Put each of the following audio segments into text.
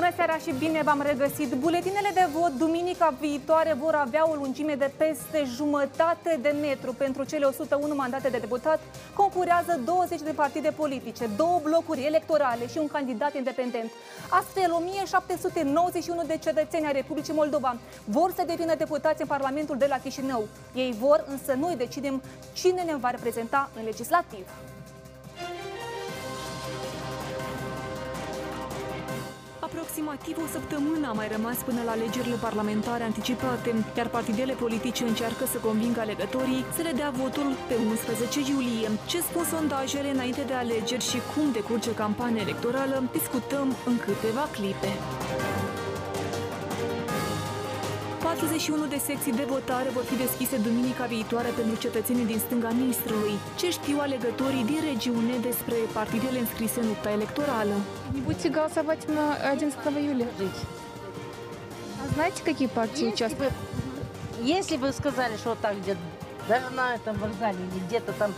Bună seara și bine v-am regăsit! Buletinele de vot duminica viitoare vor avea o lungime de peste jumătate de metru. Pentru cele 101 mandate de deputat concurează 20 de partide politice, două blocuri electorale și un candidat independent. Astfel, 1791 de cetățeni ai Republicii Moldova vor să devină deputați în Parlamentul de la Chișinău. Ei vor, însă noi decidem cine ne va reprezenta în legislativ. Aproximativ o săptămână a mai rămas până la alegerile parlamentare anticipate, iar partidele politice încearcă să convingă alegătorii să le dea votul pe 11 iulie. Ce spun sondajele înainte de alegeri și cum decurge campania electorală, discutăm în câteva clipe. 41 de secții de votare vor fi deschise duminica viitoare pentru cetățenii din stânga ministrului. Ce știu alegătorii din regiune despre partidele înscrise în lupta electorală? Не будете голосовать на 11 июля? А знаете, какие партии Если участвуют? бы, если бы сказали, что вот так где-то, даже на этом вокзале или где-то там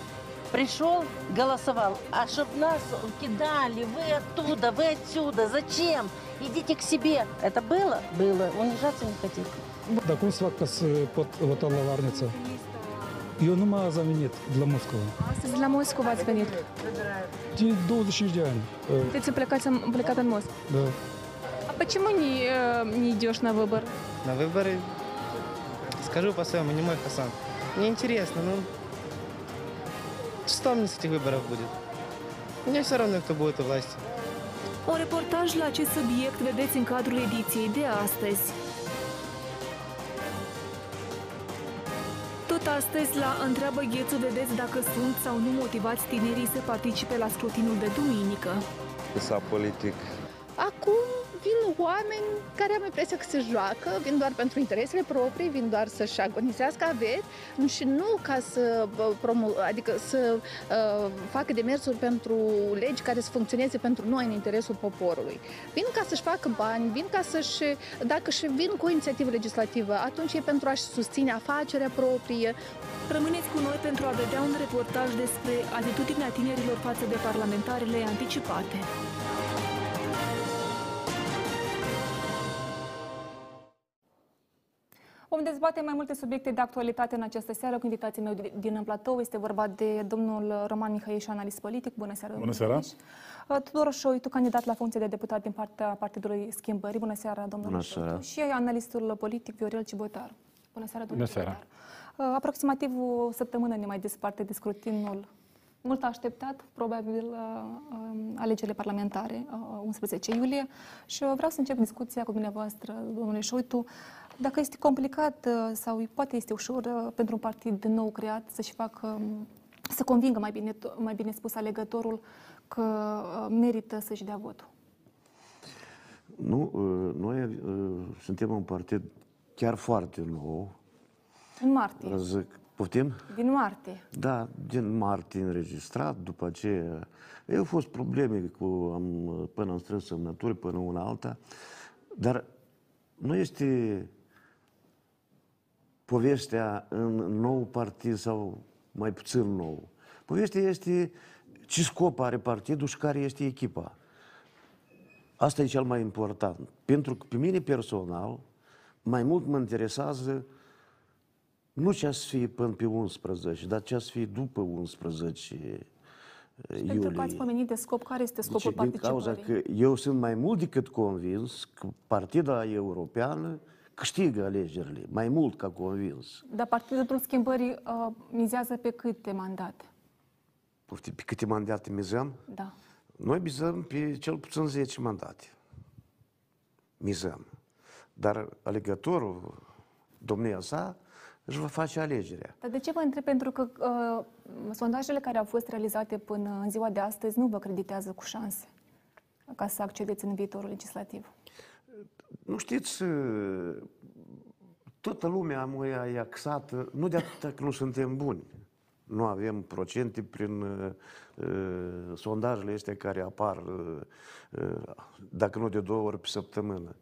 пришел, голосовал, а чтоб нас кидали, вы оттуда, вы отсюда, зачем? Идите к себе. Это было? Было. Унижаться не хотите. Такой слаккас под ваталлаварница. Ее нема заменит для мускула. Для Москвы вас заменит? Ты долго день. Э. Ты цеплякатен, цеплякатен мозг? Да. А почему не, э, не идешь на выбор? На выборы? Скажу по-своему, не мой фасан. Мне интересно, ну... Что мне с этих выборов будет? Мне все равно, кто будет у власти. О reportaj для acest subiect vedeți în cadrul ediției de astăzi. Tot astăzi, la Întreabă Ghețu, vedeți dacă sunt sau nu motivați tinerii să participe la scrutinul de duminică. sa politic. Acum vin oameni care am impresia că se joacă, vin doar pentru interesele proprii, vin doar să-și agonisească averi și nu ca să, bă, promo- adică să uh, facă demersuri pentru legi care să funcționeze pentru noi în interesul poporului. Vin ca să-și facă bani, vin ca să-și, dacă și vin cu o inițiativă legislativă, atunci e pentru a-și susține afacerea proprie, Rămâneți cu noi pentru a vedea un reportaj despre atitudinea tinerilor față de parlamentarele anticipate. Vom dezbate mai multe subiecte de actualitate în această seară cu invitații mei din- din platou. Este vorba de domnul Roman Mihăieș, analist politic. Bună seara, domnule seara. Mihăieș. Uh, Tudor Șoitu, candidat la funcție de deputat din partea Partidului Schimbării. Bună seara, domnule Bună Șoitu. seara. Și analistul politic Viorel Cibotar. Bună seara, domnule Bună seara. Cibotar. Uh, Aproximativ o săptămână ne mai desparte de scrutinul mult așteptat, probabil, uh, um, alegerile parlamentare, uh, 11 iulie. Și uh, vreau să încep discuția cu dumneavoastră, domnule Șoitu, dacă este complicat uh, sau poate este ușor uh, pentru un partid nou creat să-și facă, um, să convingă mai bine, mai bine spus alegătorul că uh, merită să-și dea votul. Nu, uh, noi uh, suntem un partid chiar foarte nou. În martie, Zic, poftim? din martie. Da, din martie înregistrat, după aceea au fost probleme cu, am, până am strâns semnături, până una alta, dar nu este povestea în nou partid sau mai puțin nou. Povestea este ce scop are partidul și care este echipa. Asta e cel mai important. Pentru că pe mine personal, mai mult mă interesează nu ce să fie până pe 11, dar ce să fie după 11 Pentru că ați iulie. pomenit de scop, care este scopul Deci, din cauza participării? că eu sunt mai mult decât convins că Partida Europeană câștigă alegerile, mai mult ca convins. Dar Partidul Schimbării uh, mizează pe câte mandate? Poftim, Pe câte mandate mizăm? Da. Noi mizăm pe cel puțin 10 mandate. Mizăm. Dar alegătorul, domnia sa, își va face alegerea. Dar de ce vă întreb? Pentru că uh, sondajele care au fost realizate până în ziua de astăzi nu vă creditează cu șanse ca să accedeți în viitorul legislativ. Nu știți, toată lumea mă e axată, nu de atât că nu suntem buni. Nu avem procente prin uh, uh, sondajele astea care apar, uh, uh, dacă nu de două ori pe săptămână.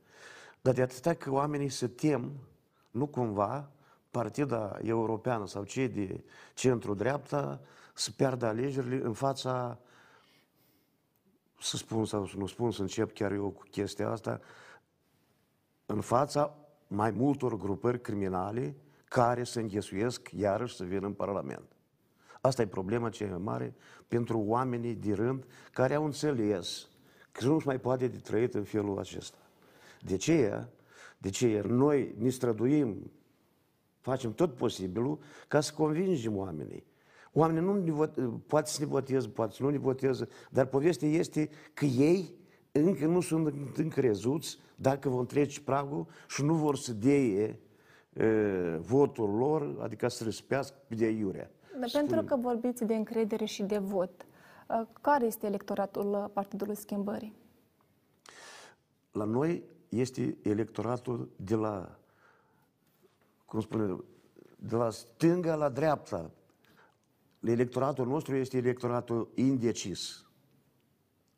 Dar de atâta că oamenii se tem, nu cumva, partida europeană sau cei de centru-dreapta să piardă alegerile în fața să spun sau să nu spun, să încep chiar eu cu chestia asta, în fața mai multor grupări criminale care se înghesuiesc iarăși să vină în Parlament. Asta e problema cea mai mare pentru oamenii de rând care au înțeles că nu-și mai poate de trăit în felul acesta. De ce? De ce noi ne străduim, facem tot posibilul ca să convingem oamenii. Oamenii nu ne vot, poate să ne voteze, poate să nu ne voteze, dar povestea este că ei încă nu sunt încrezuți dacă vor trece pragul și nu vor să deie e, votul lor, adică să răspească de iurea. Dar pentru că vorbiți de încredere și de vot, uh, care este electoratul Partidului Schimbării? La noi este electoratul de la, cum spune, de la stânga la dreapta. Electoratul nostru este electoratul indecis.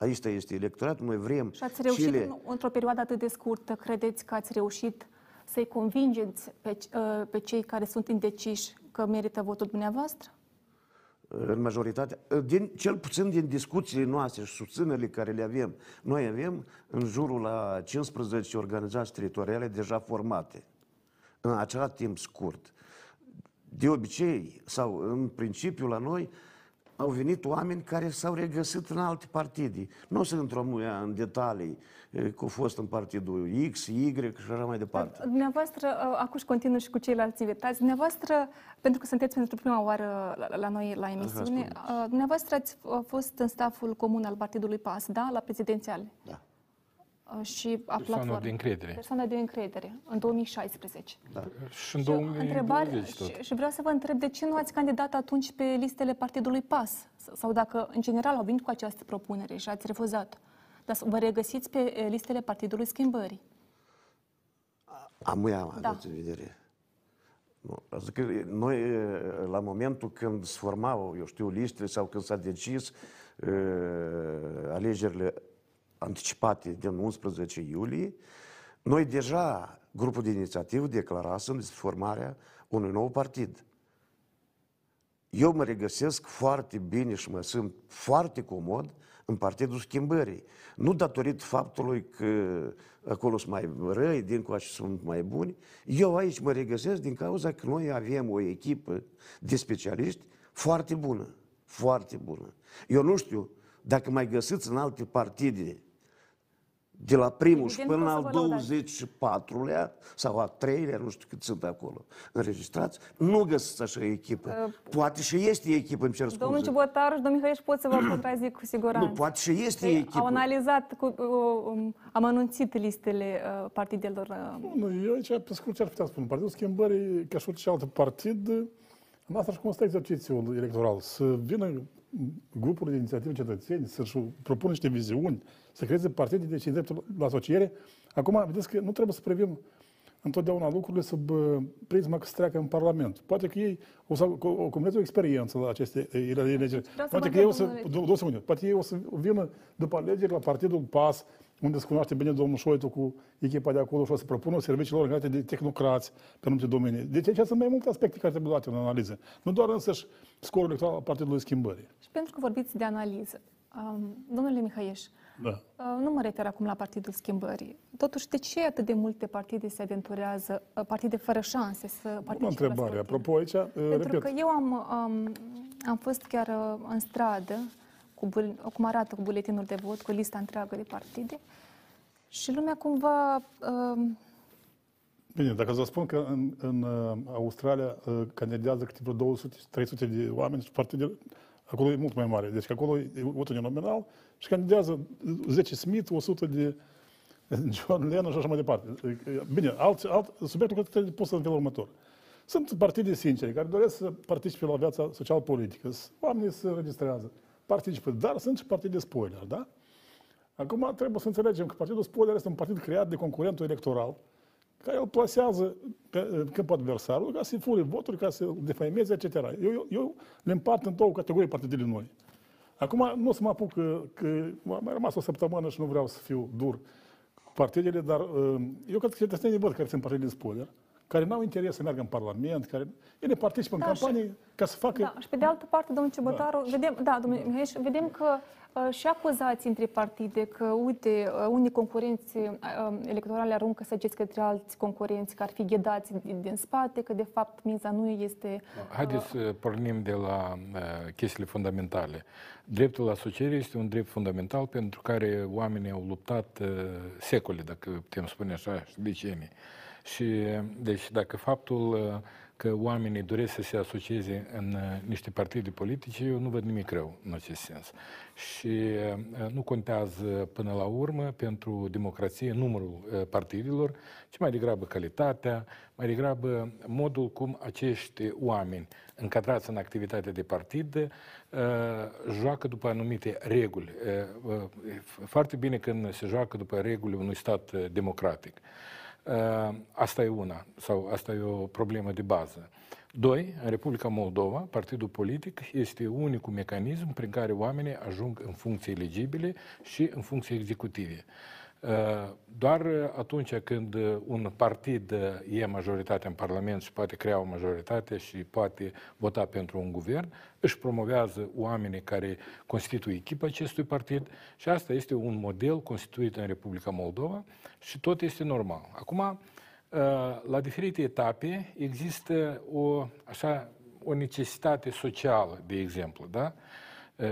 Aici este electoratul, noi vrem Și ați reușit cele... în- într-o perioadă atât de scurtă, credeți că ați reușit să-i convingeți pe, uh, pe cei care sunt indeciși că merită votul dumneavoastră? în majoritatea, din, cel puțin din discuțiile noastre și susținerile care le avem, noi avem în jurul la 15 organizații teritoriale deja formate în acela timp scurt. De obicei, sau în principiu la noi, au venit oameni care s-au regăsit în alte partide. Nu o să intrăm în detalii eh, că au fost în partidul X, Y și așa mai departe. Dumneavoastră, uh, acum și continuu și cu ceilalți invitați, dumneavoastră, pentru că sunteți pentru prima oară la, la noi la emisiune, spuneți. uh, dumneavoastră ați uh, fost în staful comun al Partidului PAS, da? La prezidențiale. Da. Uh, Și a Persoană platformei. de încredere. Persoana de încredere, în 2016. Și în Și o 2020 întrebare, tot. și, și vreau să vă întreb de ce nu ați candidat atunci pe listele Partidului PAS? S- Sau dacă, în general, au venit cu această propunere și ați refuzat. Dar să vă regăsiți pe eh, listele Partidului Schimbării. Am ea, Da. aveți în vedere. Nu, adică noi, e, la momentul când se formau, eu știu, listele sau când s-a decis e, alegerile anticipate din 11 iulie, noi deja, grupul de inițiativă, declarasem despre formarea unui nou partid. Eu mă regăsesc foarte bine și mă simt foarte comod în Partidul Schimbării. Nu datorită faptului că acolo sunt mai răi, din coace sunt mai buni. Eu aici mă regăsesc din cauza că noi avem o echipă de specialiști foarte bună. Foarte bună. Eu nu știu dacă mai găsiți în alte partide de la primul și Evident până că o la să vă lăudați. 24-lea sau a 3-lea, nu știu cât sunt acolo înregistrați, nu găsiți așa echipă. Poate și este echipă, îmi cer Uh, Domnul scuze. Cibotaru și domnul Mihăieș pot să vă contrazic cu siguranță. Nu, poate și este Ei echipă. Au analizat, cu, uh, um, am anunțit listele uh, partidelor. uh, Nu, eu aici, pe scurt, ce ar putea spune? Partidul Schimbării, ca și orice alt partid, în asta și cum stă exercițiul electoral. Să vină grupuri de inițiative cetățeni, să-și propună niște viziuni, să creeze partide de dreptul la asociere. Acum, vedeți că nu trebuie să privim întotdeauna lucrurile sub uh, prisma că se treacă în Parlament. Poate că ei o să o, o acumuleze o experiență la aceste uh, alegeri. Vreau să Poate vă că ei o să, întreb, domnule- două, două secunde, poate ei o să vină după alegeri la Partidul PAS, unde se cunoaște bine domnul Șoitu cu echipa de acolo și o să propună serviciilor legate de tehnocrați pe anumite domenii. Deci aici sunt mai multe aspecte care trebuie luate în analiză. Nu doar însăși scorul electoral al Partidului Schimbării. Și pentru că vorbiți de analiză, um, domnule Mihăieș, Da. uh, nu mă refer acum la Partidul Schimbării. Totuși, de ce atât de multe partide se aventurează, uh, partide fără șanse să Bună participe la întrebare. scrutin? Apropo, aici, uh, Pentru repet, că eu am, um, am fost chiar uh, în stradă, cu bul- cum arată cu buletinul de vot, cu lista întreagă de partide, și lumea cumva um, Bine, dacă vă spun că în, în uh, Australia uh, candidează câte vreo 200-300 de oameni și partidele, acolo e mult mai mare. Deci că acolo e votul nominal și candidează 10 Smith, 100 de John Lennon și așa mai departe. Bine, alt, alt, subiectul că trebuie pus în felul următor. Sunt partide sincere care doresc să participe la viața social-politică. Oamenii se registrează, participă, dar sunt și partide spoiler, da? Acum trebuie să înțelegem că partidul spoiler este un partid creat de concurentul electoral, care îl plasează pe câmpul adversarului ca să-i fure voturi, ca să-l defaimeze, etc. Eu, eu, eu le împart în două categorii partidele noi. Acum nu o să mă apuc că, că m-a mai rămas o săptămână și nu vreau să fiu dur cu partidele, dar uh, eu cred că cetățenii văd care sunt partidele spoiler, care nu au interes să meargă în Parlament, care ele participă Da, în și- campanie ca să facă... Da, și pe de altă parte, domnul Ciubătaru, vedem, da, domnul Mihaiș, vedem că uh, și acuzații între partide, că, uite, uh, unii concurenți uh, electorale aruncă săgeți către alți concurenți care ar fi ghedați din, din spate, că de fapt miza nu este... Haideți să pornim de la uh, chestiile fundamentale. Dreptul la asociere este un drept fundamental pentru care oamenii au luptat uh, secole, dacă putem spune așa, și decenii. Și, uh, deci, dacă faptul uh, că oamenii doresc să se asocieze în uh, niște partide politice, eu nu văd nimic rău în acest sens. Și uh, nu contează până la urmă pentru democrație numărul uh, partidelor, ci mai degrabă calitatea, mai degrabă modul cum acești oameni încadrați în activitatea de partid uh, joacă după anumite reguli. Uh, uh, Foarte bine când se joacă după regulile unui stat uh, democratic. Uh, Asta e una, sau asta e o problemă de bază. Doi, în Republica Moldova, partidul politic este unicul mecanism prin care oamenii ajung în funcții eligibile și în funcții executive. Uh, Doar atunci când un partid e majoritate în Parlament și poate crea o majoritate și poate vota pentru un guvern, își promovează oamenii care constituie echipa acestui partid și asta este un model constituit în Republica Moldova și tot este normal. Acum, uh, la diferite etape există o, așa, o necesitate socială, de exemplu, da? Uh,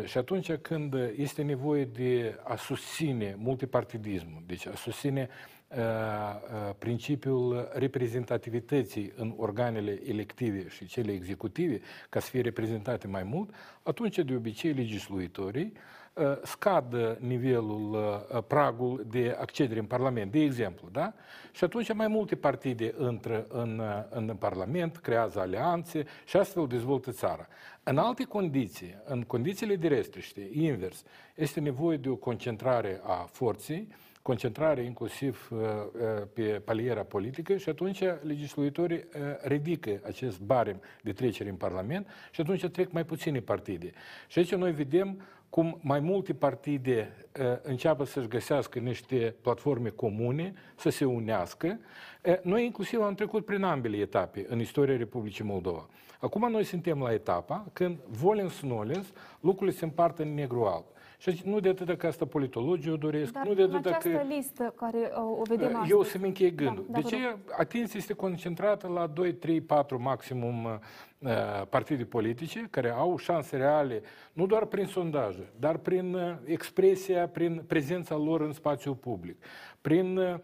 Și atunci când este nevoie de a susține multipartidismul, deci a susține uh, uh, principiul reprezentativității în organele elective și cele executive, ca să fie reprezentate mai mult, atunci de obicei legislatorii uh, scad nivelul, uh, pragul de accedere în Parlament, de exemplu, da? Și atunci mai multe partide intră în, uh, în Parlament, creează alianțe și astfel dezvoltă țara. În alte condiții, în condițiile de restriște, invers, este nevoie de o concentrare a forței, concentrare inclusiv uh, uh, pe paliera politică și atunci legislatorii uh, ridică acest barem de trecere în Parlament și atunci trec mai puține partide. Și aici noi vedem cum mai multe partide uh, înceapă să-și găsească niște platforme comune, să se unească. Uh, noi inclusiv am trecut prin ambele etape în istoria Republicii Moldova. Acum noi suntem la etapa când, volens nolens, lucrurile se împart în negru-alb. Și aici nu de atât că asta politologii o doresc, Dar nu de în atât această că... listă care uh, o vedem astăzi... Eu să-mi închei gândul. Da, da, de vă ce atenția este concentrată la 2, 3, 4 maximum uh, partide politice care au șanse reale, nu doar prin sondaje, dar prin uh, expresia, prin prezența lor în spațiul public, prin uh,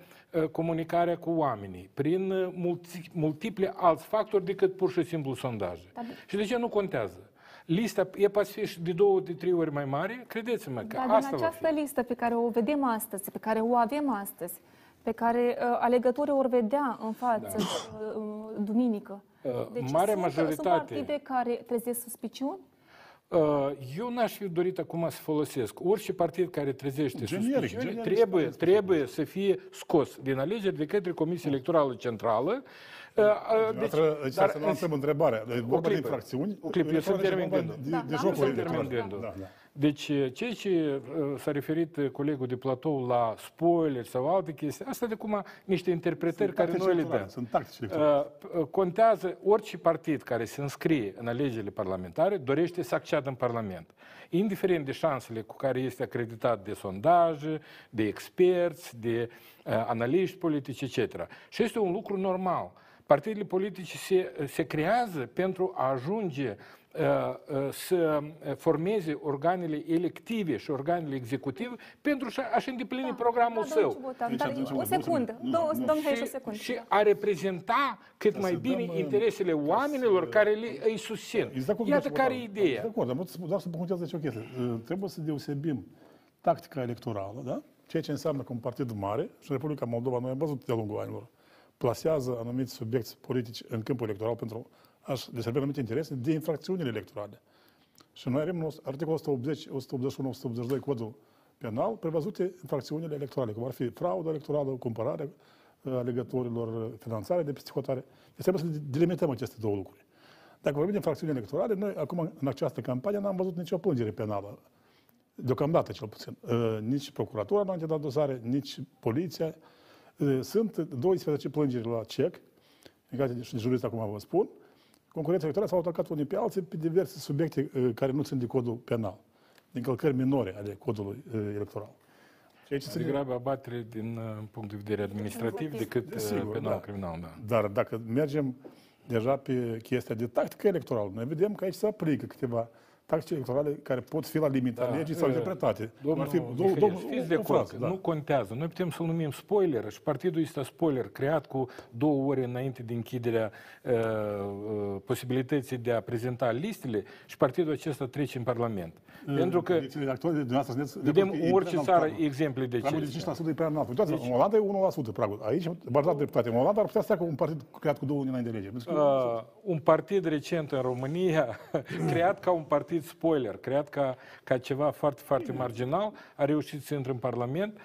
comunicarea cu oamenii, prin uh, multi, multiple alți factori decât pur și simplu sondaje. Dar- Și de ce nu contează? Lista e poate fi și de două, de trei ori mai mare, credeți-mă că Dar asta din va această fi. listă pe care o vedem astăzi, pe care o avem astăzi, pe care uh, alegătorii o vedea în față uh, duminică. Uh, Deci marea sunt, majoritate- sunt partide care trezesc suspiciuni? Uh, Eu n-aș fi dorit acum să folosesc. Orice partid care trezește Generic, suspiciuni generic trebuie, spuneți. trebuie să fie scos din alegeri de către Comisia Electorală Centrală. Uh, uh, Deci, deci dar să lansăm întrebarea. Deci, vorba de clipă. infracțiuni. O clipă, eu să-mi termin vorba gândul. De, Da, de da, jocuri să-mi termin electorale. gândul. Da, da. Deci, ceea ce uh, s-a referit uh, colegul de platou la spoiler sau alte chestii, asta de cum niște interpretări Sunt care tactici noi le electorale, dăm. Sunt tactici electorale. Uh, uh, Contează orice partid care se înscrie în alegerile parlamentare dorește să acceadă în Parlament. Indiferent de șansele cu care este acreditat de sondaje, de experți, de uh, analiști politici, etc. Și este un lucru normal. Partidele politice se, se creează pentru a ajunge uh, uh, să formeze organele elective și organele executive pentru a- a-și îndeplini programul da, său. domnul Ciubotan, Deci dar atunci, o nu, secundă, nu, două, nu. domnul Haiș, o și, secundă. și a reprezenta cât Ca mai să bine dăm, uh, interesele oamenilor care le, îi susțin. Ești de acord, Iată domnule care e Ciubotan? ideea. De acord, dar vreau să spun- doar să punctez aici o chestie. Uh, Trebuie să deosebim tactica electorală, da? ceea ce înseamnă că un partid mare, și în Republica Moldova noi am văzut de-a lungul anilor, plasează anumiți subiecti politici în câmpul electoral pentru a-și deservi anumite interese de infracțiunile electorale. Și noi avem în articolul 180, 181, 182 codul penal prevăzute infracțiunile electorale, cum ar fi fraudă electorală, cumpărare uh, alegătorilor, finanțare de psihotare. Deci trebuie să delimităm aceste două lucruri. Dacă vorbim de infracțiuni electorale, noi acum în această campanie n-am văzut nicio plângere penală. Deocamdată, cel puțin. Uh, Nici procuratura nu a dat dosare, nici poliția. Uh, Sunt 12 plângeri la CEC în calitate de jurist acum vă spun, concurența electorală s-au atacat unii pe alții pe diverse subiecte uh, care nu țin de codul penal, de încălcări minore ale codului uh, electoral. Ceea ce Mai degrabă abatere din uh, punct de vedere administrativ decât uh, Desigur, penal da. criminal, da. Dar dacă mergem deja pe chestia de tactică electorală, noi vedem că aici se aplică câteva tactici electorale care pot fi la limita Da, legii sau uh, interpretate. Domnul Ar fi- Mihail, domnul- fiți de o acord, frază, că da. nu contează. Noi putem să-l numim spoiler și partidul este spoiler, creat cu două ore înainte de închiderea uh, uh, posibilității de a prezenta listele și partidul acesta trece în Parlament. Pentru că Condițiile actuale de dumneavoastră sunteți de vedem acord că în e orice prea țară înalt pragul. exemple de Pragul de ce. 5% e prea înalt. Uitați, în Olanda e 1% pragul. Aici, bazat dreptate. În Olanda ar putea să treacă un partid creat cu două luni înainte de lege. Pentru că- Uh, un partid recent în România, creat ca un partid spoiler, creat ca, ca ceva foarte, foarte marginal, a reușit să intre în Parlament, uh,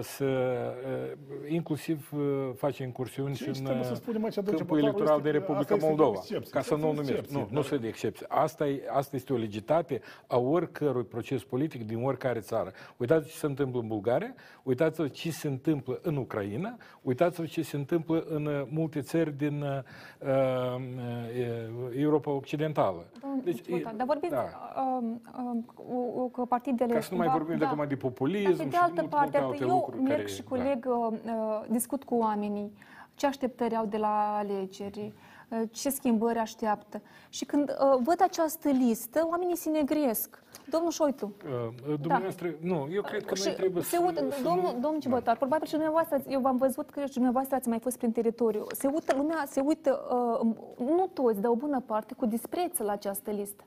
să uh, inclusiv uh, face incursiuni și Ce în trebuie să uh, spunem aici, domnul câmpul Cepotaru, electoral de este că Republica asta este Moldova, o excepție. ca să nu o Este o numesc. excepție, Nu, da. nu se de excepție. Asta, e, asta este o legitate a oricărui proces politic din oricare țară. Uitați ce se întâmplă în Bulgaria, uitați-vă ce se întâmplă în Ucraina, uitați-vă ce se întâmplă în uh, multe țări din uh, uh, Europa Occidentală. Deci, e- dar vorbiți da. um, um, cu, cu partidele... Ca să nu mai da, vorbim de acum de populism Dar pe și de altă multe, parte, multe alte eu lucruri merg care- și da. coleg, uh, uh, discut cu oamenii ce așteptări au de la alegeri, uh, ce schimbări așteaptă. Și când uh, văd această listă, oamenii se negresc. Domnul Șoitu, Uh, Dumneavoastră, nu, eu cred că și noi trebuie se să... uită, să domnul, nu- domnul Cibătar, probabil și dumneavoastră, ați- eu v-am văzut că și dumneavoastră ați mai fost prin teritoriu. Se uită, lumea se uită, uh, nu toți, dar o bună parte, cu dispreț la această listă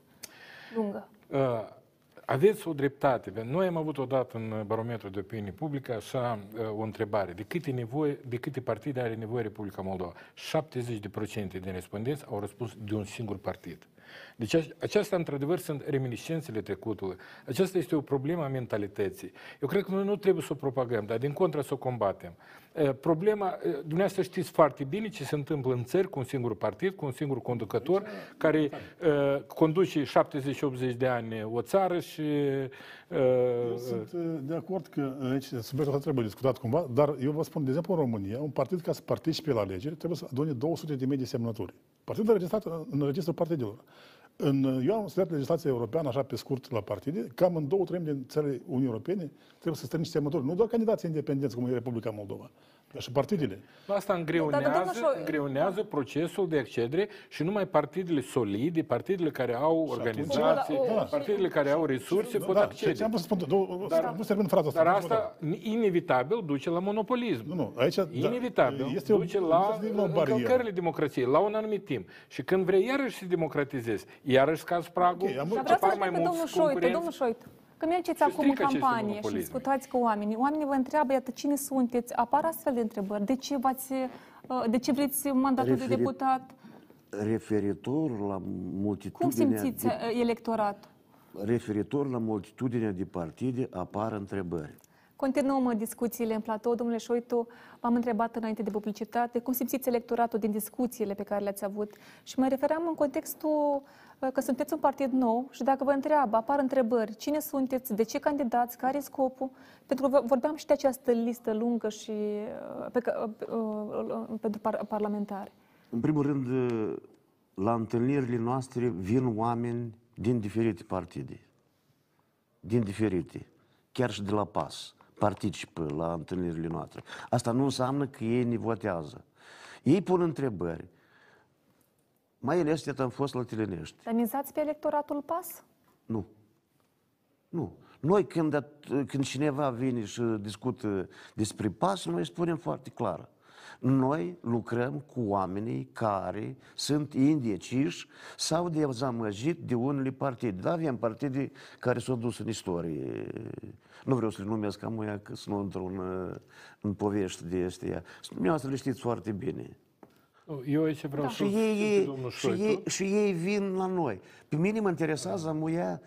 lungă. Uh, aveți o dreptate. Noi am avut odată în barometru de opinie publică așa uh, o întrebare. De câte, nevoie, de câte partide are nevoie Republica Moldova? 70% din respondenți au răspuns de un singur partid. Deci ace- aceasta, într-adevăr, sunt reminiscențele trecutului. Aceasta este o problemă a mentalității. Eu cred că noi nu trebuie să o propagăm, dar din contra să o combatem. Uh, Problema, uh, dumneavoastră știți foarte bine ce se întâmplă în țări cu un singur partid, cu un singur conducător, care uh, conduce 70-80 de ani o țară și... Uh, Eu sunt uh, de acord că aici subiectul ăsta trebuie discutat cumva, dar eu vă spun, de exemplu, în România, un partid ca să participe la alegeri trebuie să adune 200 de mii de semnături. Partidul registrat în registrul partidelor. În, eu am studiat legislația europeană, așa pe scurt, la partide, cam în două treimi din țările Uniunii Europene trebuie să strângi semnături. Nu doar candidații independenți, cum e Republica Moldova, dar și partidele. Asta îngreunează, Dar, dar, domnul Șo- îngreunează procesul de accedere și numai partidele solide, partidele care au organizații, Și la- o- partidele care au resurse pot Da, ce, accede. ce am vrut să spun, două, Dar- nu se termin fraza asta. Dar nu vă dau. asta inevitabil duce la monopolism. Nu, nu, aici... da, Inevitabil este o- duce la este o barieră. încălcările democrației la un anumit timp. Și când vrei iarăși să democratizezi, iarăși scazi pragul, Ok, am- și Dar vreau să apar mai întreb pe domnul mulți Șoitu, concurenți. domnul Șoitu. Când mergeți Și acum în strică aceste campanie și monopolisme. discutați cu oamenii, oamenii vă întreabă, iată, cine sunteți? Apar astfel de întrebări. De ce, v-ați, uh, de ce vreți mandatul de Referit- deputat? Referitor la Cum multitudinea simțiți de, uh, electoratul? referitor la multitudinea de partide apar întrebări. Continuăm uh, discuțiile în platou. Domnule Șoitu, v-am întrebat înainte de publicitate cum simțiți electoratul din discuțiile pe care le-ați avut și mă refeream în contextul uh, că sunteți un partid nou și dacă vă întreabă, apar întrebări, cine sunteți, de ce candidați, care e scopul, pentru că vorbeam și de această listă lungă și uh, pe, ca- uh, uh, pentru par- parlamentari. În primul rând, la întâlnirile noastre vin oameni din diferite partide. Din diferite. Chiar și de la PAS. Participă la întâlnirile noastre. Asta nu înseamnă că ei ne votează. Ei pun întrebări. Mai ales, iată, am fost la Telenești. Dar mizați pe electoratul PAS? Nu. Nu. Noi când, at- când cineva vine și discută despre pas, noi spunem foarte clar. Noi lucrăm cu oamenii care sunt indeciși sau dezamăgit de unele partide. Da, avem partide care s-au dus în istorie. Nu vreau să le numesc amuia, că să nu intru în, în povești de astea. Dumneavoastră le știți foarte bine. Eu aici vreau Și să ei, domnul și, Șoitu. ei, și ei vin la noi. Pe mine mă interesează muia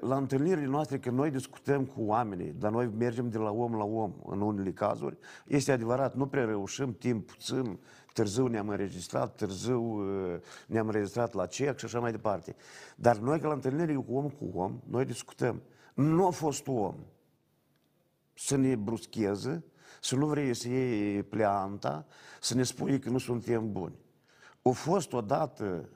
la întâlnirile noastre că noi discutăm cu oamenii, dar noi mergem de la om la om în unele cazuri. Este adevărat, nu prea reușim, timp puțin, târziu ne-am înregistrat, târziu uh, ne-am înregistrat la CEC și așa mai departe. Dar noi, că la întâlnire cu om cu om, noi discutăm. Nu a fost om să ne bruscheze, să nu vrei să iei pleanta, să ne spui că nu suntem buni. a fost odată,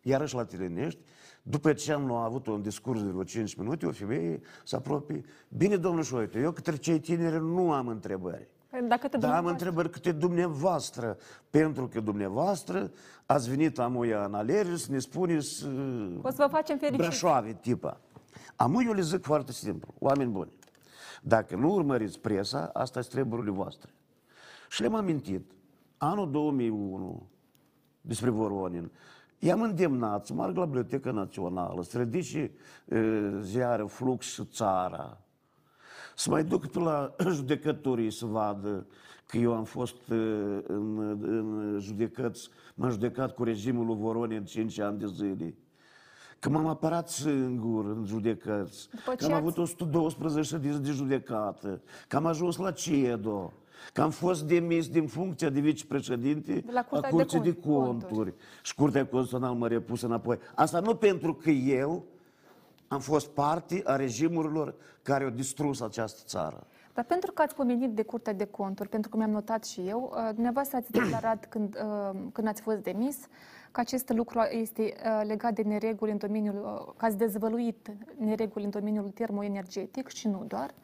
iarăși la Tilenești, după ce am avut un discurs de vreo 5 minute, o femeie se apropie. Bine, domnul Șoite, eu către cei tineri nu am întrebări. Dacă te Dar am întrebări câte dumneavoastră, pentru că dumneavoastră ați venit amuia în alegeri să ne spuneți uh, O să vă facem fericiți. Brașoave, tipa. Amu eu le zic foarte simplu, oameni buni. Dacă nu urmăriți presa, asta sunt treburile voastre. Și le-am amintit, anul 2001, despre Voronin, i-am îndemnat să meargă la Biblioteca Națională, să ridice uh, ziară Flux și Țara, să mai duc pe la judecătorii să vadă că eu am fost uh, în, în judecăți, m-am judecat cu regimul lui Voronin 5 ani de zile. Că m-am apărat singur în judecăți, După că ce am ați- avut 112 ședințe de judecată, că am ajuns la CEDO, că am fost demis din funcția de vicepreședinte De la a Curtea de Curții de, Conturi. Conturi. Și Curtea Constituțională mă repus înapoi. Asta nu pentru că eu am fost parte a regimurilor care au distrus această țară. Dar pentru că ați pomenit de Curtea de Conturi, pentru că mi-am notat și eu, uh, dumneavoastră ați declarat când, uh, când ați fost demis că acest lucru este uh, legat de nereguli în domeniul, uh, că ați dezvăluit nereguli în domeniul termoenergetic și nu doar.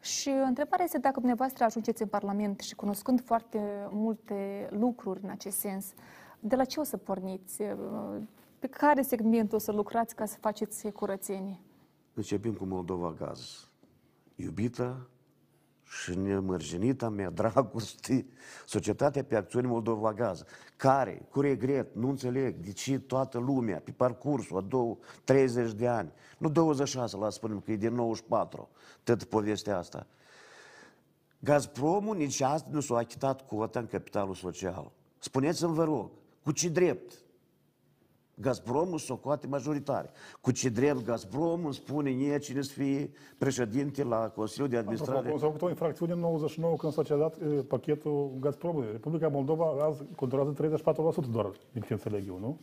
Și întrebarea este dacă dumneavoastră ajungeți în Parlament și cunoscând foarte multe lucruri în acest sens, de la ce o să porniți? Uh, Pe care segment o să lucrați ca să faceți curățenie? Începem cu Moldova Gaz. Iubita și nemărginita mea, dragoste, societatea pe acțiuni Moldova Gaz, care, cu regret, nu înțeleg de ce toată lumea, pe parcursul a două, 30 de ani, nu 26, la spunem că e de 94, tot povestea asta, Gazpromul nici astăzi nu s-a achitat cota în capitalul social. Spuneți-mi, vă rog, cu ce drept? Gazpromul socoate majoritare. Cu ce drept Gazpromul îmi spune nie cine să fie președinte la Consiliul de Apropo, Administrare? s-a făcut o infracțiune în 99 când s-a cedat e, pachetul Gazpromului. Republica Moldova azi controlează 34% doar, din câte înțeleg eu, nu?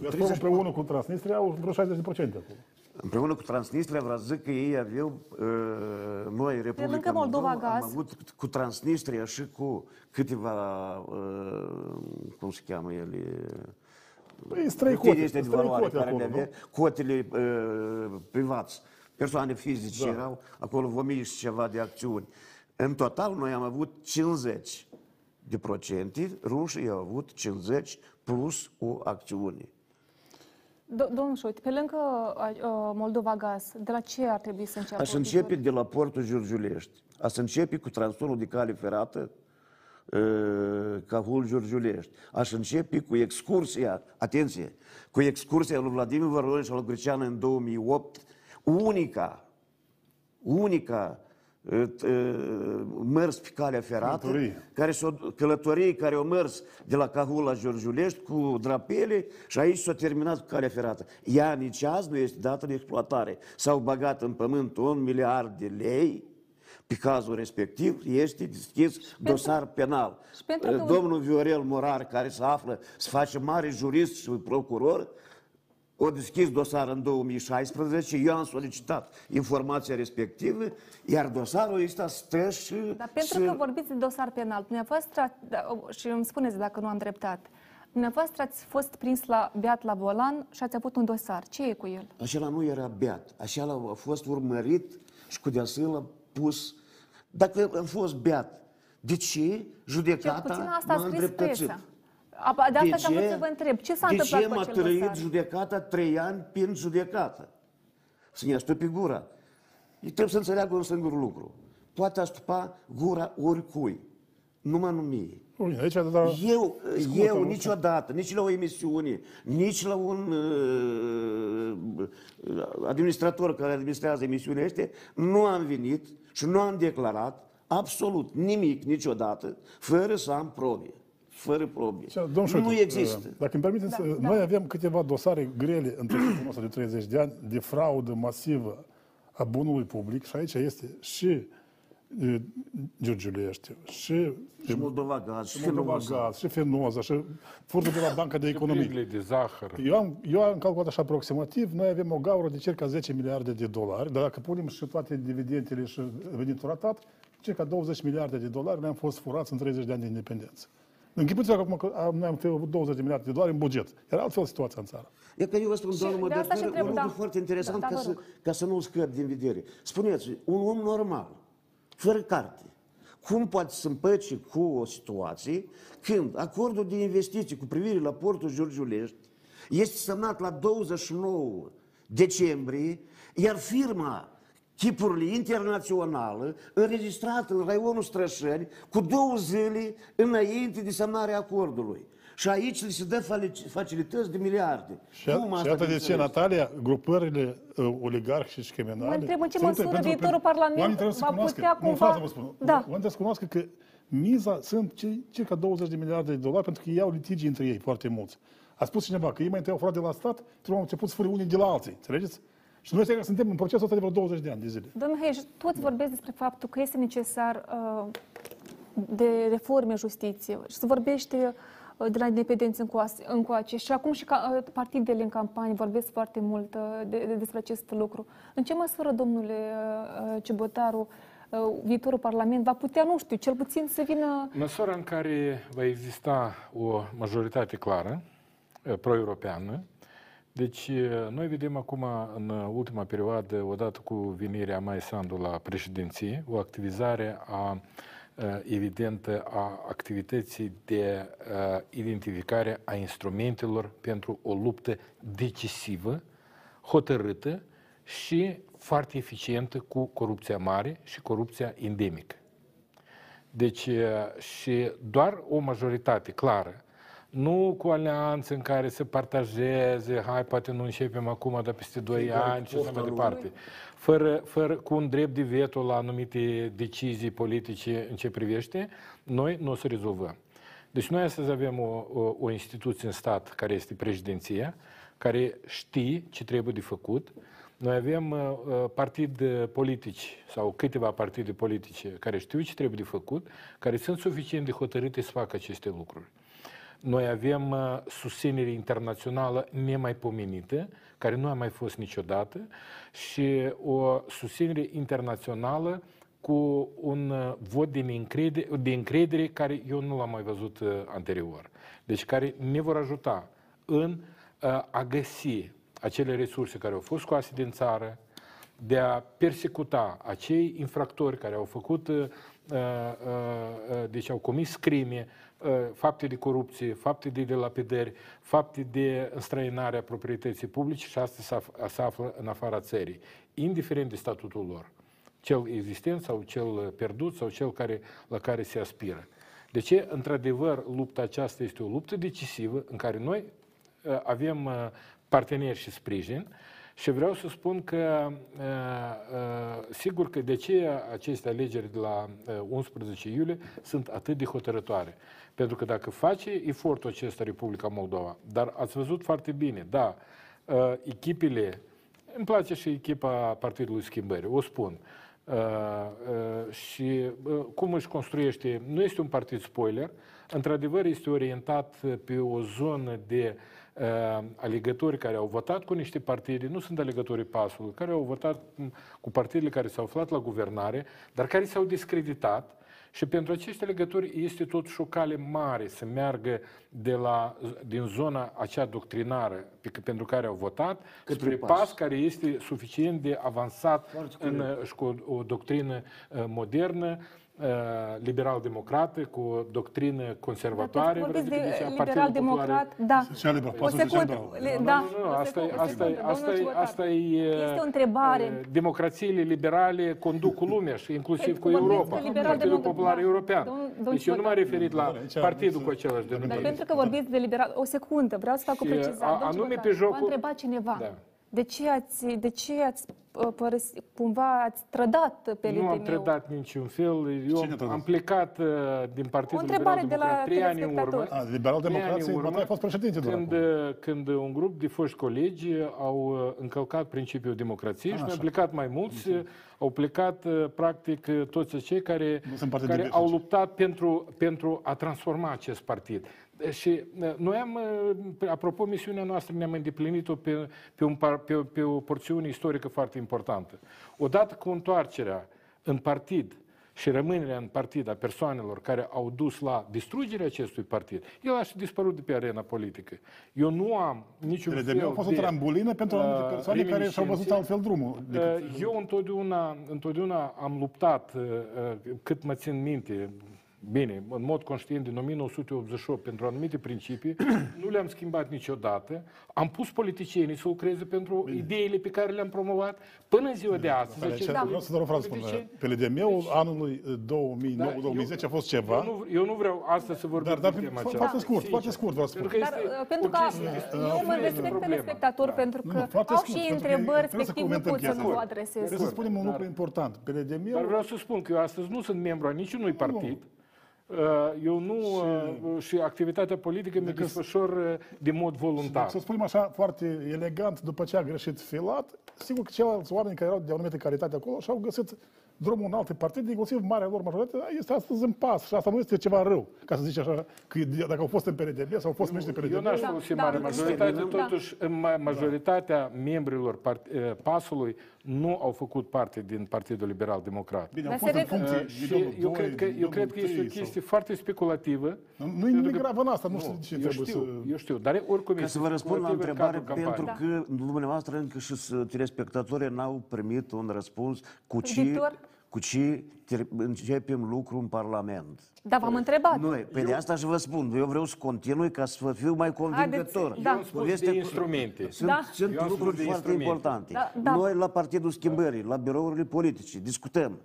Gazprom împreună cu Transnistria au vreo 60% acolo. Împreună cu Transnistria vreau să zic că ei aveau, uh, noi, Republica lângă Moldova am Gaz. avut cu Transnistria și cu câteva, uh, cum se cheamă ele, Păi, străi Cotele cote, este de străi valoare cote care acolo, le avea, nu? cotele uh, privați, persoane fizice Da. erau, acolo vreo mii și ceva de acțiuni. În total noi am avut 50 de procente, rușii au avut 50 plus o acțiune. Do- Domnul Șoit, pe lângă uh, Moldova Gaz, de la ce ar trebui să înceapă? Aș începe de la portul Giurgiulești. Aș începe cu transferul de cale ferată uh, Cahul Giurgiulești. Aș începe cu excursia, atenție, cu excursia lui Vladimir Voronin și al lui Greceanu în 2008, unica, unica uh, uh, mers pe calea ferată, Călătorie. care s-o, călătorie care au mers de la Cahul la Giurgiulești cu drapele și aici s-a terminat cu calea ferată. Ea nici azi nu este dată de exploatare. S-au bagat în pământ un miliard de lei, pe cazul respectiv este deschis dosar penal. și pentru că- Domnul Viorel Morar, care se află, se face mare jurist și procuror, o deschis dosar în 2016, eu am solicitat informația respectivă, iar dosarul ăsta stă și... Dar pentru și- că vorbiți de dosar penal, dumneavoastră, da, și îmi spuneți dacă nu am dreptate, dumneavoastră ați fost prins la beat la volan și ați avut un dosar. Ce e cu el? Acela nu era beat, acela a fost urmărit și cu deasă pus. Dacă am fost beat, de ce Cel judecata puțin asta a m-a scris îndreptățit? presa. A- De asta am vrut să vă întreb. Ce s-a de întâmplat ce cu m-a acel trăit dosar? judecata trei ani prin judecată? Să ne astupe gura. Ei trebuie să înțeleagă un singur lucru. Poate astupa gura oricui, numai nu mie. Bine, aici, dar Eu, Discută, eu nu? niciodată, nici la o emisiune, nici la un uh, administrator care administrează emisiunea este, nu am venit și nu am declarat absolut nimic niciodată, fără să am probe. Fără probe. Ce- Domnul Șoitu, nu există. Dacă îmi permiteți, da, noi avem câteva dosare grele în timpul nostru de 30 de ani de fraudă masivă a bunului public și aici este și e, Giurgiulești, și Și Moldova Gaz, și Moldova Fenosa. Gaz, și Fenoza, și furtul de la Banca de Economie. Prigle de zahăr. Eu am, eu am calculat așa aproximativ, noi avem o gaură de circa 10 miliarde de dolari, dar dacă punem și toate dividendele și venitul ratat, circa 20 miliarde de dolari ne-am fost furați în 30 de ani de independență. Închipuiți-vă că acum că am, noi am avut 20 de miliarde de dolari în buget. Era altfel situația în țară. E că eu vă spun, Și doamnă de asta și Mădăcăr, un întreb, lucru da. foarte interesant Da, da, ca, vă să, rog. ca să nu-l scăp din vedere. Spuneți, un om normal, fără carte, cum poate să împăce cu o situație când acordul de investiții cu privire la portul Giurgiulești este semnat la 29 decembrie, iar firma chipurile internațională, înregistrată în raionul Strășăni, cu două zile înainte de semnarea acordului. Și aici li se dă fali- facilități de miliarde. Și, și asta iată de de ce, înțeles? Natalia, grupările uh, oligarhice și criminale... Mă întreb în ce sunt- măsură pentru- viitorul pentru- Parlament oamenii trebuie să va cunoască- putea Nu, cumva- frate, vă spun. Da. Oamenii trebuie să cunoască că miza sunt cei, circa 20 de miliarde de dolari pentru că ei iau litigi între ei foarte mulți. A spus cineva că ei mai întâi au furat de la stat, trebuie au început să fure unii de la alții. Înțelegeți? Și noi suntem în procesul ăsta de vreo 20 de ani de zile. Domnul Heiș, toți vorbesc despre faptul că este necesar uh, de reforme în justiție și se vorbește uh, de la independență încoace, încoace. Și acum și ca, uh, partidele în campanie vorbesc foarte mult uh, de, de, despre acest lucru. În ce măsură, domnule uh, uh, Cibotaru, uh, viitorul Parlament va putea, nu știu, cel puțin să vină... Măsura în care va exista o majoritate clară, eh, pro-europeană, deci eh, noi vedem acum în ultima perioadă, odată cu venirea Mai Sandu la președinție, o activizare a eh, evidentă a activității de eh, identificare a instrumentelor pentru o luptă decisivă, hotărâtă și foarte eficientă cu corupția mare și corupția endemică. Deci, e, și doar o majoritate clară, nu cu alianțe în care se partajeze, hai, poate nu începem acum, dar peste 2 Fiecare ani și cu așa mai pofta departe. Fără, fără, cu un drept de veto la anumite decizii politice în ce privește, noi nu o să rezolvăm. Deci noi astăzi avem o, o, o instituție în stat care este președinția, care știe ce trebuie de făcut. Noi avem uh, uh, partide politici sau câteva partide politice care știu ce trebuie de făcut, care sunt suficient de hotărâte să facă aceste lucruri. Noi avem uh, susținere internațională nemaipomenită, care nu a mai fost niciodată, și o susținere internațională cu un uh, vot de încredere, de încredere care eu nu l-am mai văzut uh, anterior. Deci care ne vor ajuta în uh, a găsi acele resurse care au fost scoase din țară, de a persecuta acei infractori care au făcut, uh, uh, uh, deci au comis crime, uh, fapte de corupție, fapte de delapidări, fapte de înstrăinare a proprietății publice și astăzi se af- se află în afara țării, indiferent de statutul lor, cel existent sau cel pierdut sau cel care, la care se aspiră. De ce, într-adevăr, lupta aceasta este o luptă decisivă în care noi uh, avem uh, parteneri și sprijin și vreau să spun că, uh, uh, sigur că de ce aceste alegeri de la uh, 11 iulie sunt atât de hotărătoare. Pentru că dacă face efortul acesta Republica Moldova, dar ați văzut foarte bine, da, uh, echipele, îmi place și echipa Partidului Schimbării, o spun, Uh, uh, și uh, cum își construiește, nu este un partid spoiler, într-adevăr este orientat pe o zonă de uh, alegători care au votat cu niște partide, nu sunt alegătorii pasului, care au votat m, cu partidele care s-au aflat la guvernare, dar care s-au discreditat și pentru acești alegători este totuși o cale mare să meargă de la, din zona acea doctrinară pe, pentru care au votat Către spre pas. pas care este suficient de avansat Foarte în, corect. și cu o, o doctrină uh, modernă, uh, liberal-democrată, cu o doctrină conservatoare. Dar vreau vorbiți să zic, de deci a Partidului liberal-democrat, da. Social-liberal, O pasul social secundă, liberal. le- Nu, da. nu, nu, o asta, e- secundă, o asta, e- secundă, asta, domnul e- Ciubotar. asta e... Este o întrebare. e, Democrațiile liberale conduc cu lumea și inclusiv Pentru cu că vorbiți Europa, de liberal Partidul democrat, Popular da. European. Domnul- domnul Deci eu nu m-am Ciubotar. referit la Aici partidul aveți- cu același Dar denumire. pentru că vorbiți de liberal, o secundă, vreau să fac o Și, precizare. a- Domnul anume Ciubotar, pe jocul- V-a întrebat cineva. Da. De ce ați, de ce ați uh, părăsit, cumva ați trădat pe Nu am LDM-ul? trădat niciun fel. Eu Cine a trădat? am plecat uh, din Partidul O întrebare Liberal de la Democrat trei ani în urmă. telespectatori. A, liberal Trei ani democrație, în urmă, Bătaie a fost președinte doar când, acum. uh, când un grup de foști colegi au uh, încălcat principiul democrației și noi Așa. am plecat mai mulți, uh, au plecat uh, practic uh, toți cei care, Nu sunt partide care beșnice. au luptat pentru, pentru a transforma acest partid. Și uh, noi am, uh, apropo, misiunea noastră ne-am îndeplinit-o pe, pe, un, par- pe, pe o porțiune istorică foarte importantă. Odată cu întoarcerea în partid și rămânerea în partid a persoanelor care au dus la distrugerea acestui partid, el a și dispărut de pe arena politică. Eu nu am niciun PLDB fel a fost o de, trambulină pentru anumite uh, persoane care și-au văzut reminiscențe. altfel drumul. decât- Uh, Eu întotdeauna, întotdeauna am luptat, uh, uh, cât mă țin minte, bine, în mod conștient din 1988 pentru anumite principii, nu le-am schimbat niciodată. Am pus politicienii să lucreze pentru ideile pe care le-am promovat până în ziua de astăzi. Dar acești aici Vreau să doar o frază spun. politicieni- PLDM-ul anului uh, Da, 2009-2010 a fost Eu ceva. nu, eu nu vreau astăzi să vorbim Dar, dar de tema fo- aceasta. foarte scurt, Sincer. foarte scurt vreau să spun. Pentru că Dar este uh, pentru o că chestie despre- eu mă este respect pe problema. telespectator Da. pentru că Nu, foarte au scurt, și pentru că întrebări, trebuie să respectiv nu comentăm pot să chestia nu o asta. adresez. Trebuie să spunem un lucru important. Dar PLDM-ul vreau să spun că eu astăzi nu sunt membru a niciunui partid. Uh, Eu nu uh, și activitatea politică mi desfășor uh, de mod voluntar. Să spunem așa, foarte elegant, după ce a greșit filat, sigur că ceilalți oameni care erau de o anumită calitate acolo și-au găsit drumul în alte partide, inclusiv marea lor majoritate, este astăzi în pas și asta nu este ceva rău, ca să zici așa, că dacă au fost în PRDB sau au fost miniștri Eu PRDB. n-aș Da, folosi da, mare da. majoritate, Da. totuși ma- majoritatea membrilor part- eh, PAS-ului nu au făcut parte din Partidul Liberal Democrat. Bine, Dar au fost se în vede- funcție Uh, Și nivelul eu doi, cred că, eu nivelul cred că este o trei sau- chestie foarte speculativă. Nu e Pentru nimic că- grav în asta, nu știu de ce eu trebuie știu, să... eu știu, dar oricum Ca este să vă răspund la speculativă în întrebare, cadrul pentru campaniei. că dumneavoastră încă și s- telespectatorii n-au primit un răspuns cu ce, Viitor? Cu ce ter- începem lucru în Parlament. Dar v-am întrebat. Nu, pe de asta și vă spun, eu vreau să continui ca să vă fiu mai convingător. Haideți, da. Eu am spus Povestea de cu- instrumente. Sunt, Da. sunt Eu am spus lucruri de foarte instrumente. importante. Da, da. Noi la Partidul Schimbării, la birourile politice, discutăm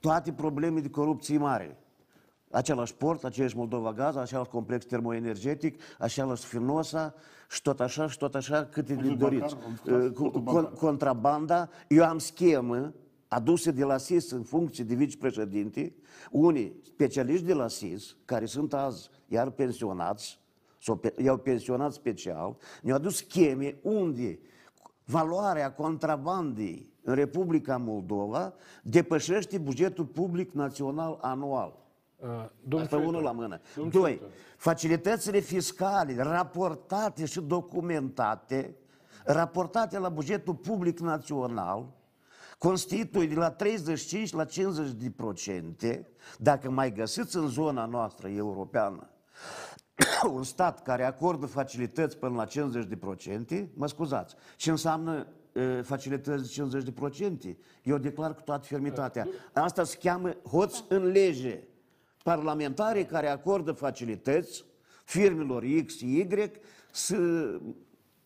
toate probleme de corupție mare. Același port, aceeași Moldova Gaz, același complex termoenergetic, același Finosa și tot așa și tot așa câte de Portul doriți. bancar, am discutat Uh, cu- portul con- bancar. Contrabanda, eu am schemă aduse de la SIS în funcție de vicepreședinte, unii specialiști de la SIS, care sunt azi iar pensionați, sau pe, i-au pensionat special, ne-au adus scheme unde valoarea contrabandei în Republica Moldova depășește bugetul public național anual. Uh, domnul Asta Ciuită, unul la mână. domnul Doi, Ciuită, facilitățile fiscale raportate și documentate, raportate la bugetul public național, constituie de la 35 la 50 de procente, dacă mai găsiți în zona noastră europeană un stat care acordă facilități până la 50 de procente, mă scuzați, ce înseamnă uh, facilități de 50 de procente? Eu declar cu toată fermitatea. Asta se cheamă hoț în lege. Parlamentarii care acordă facilități firmelor X, Y, să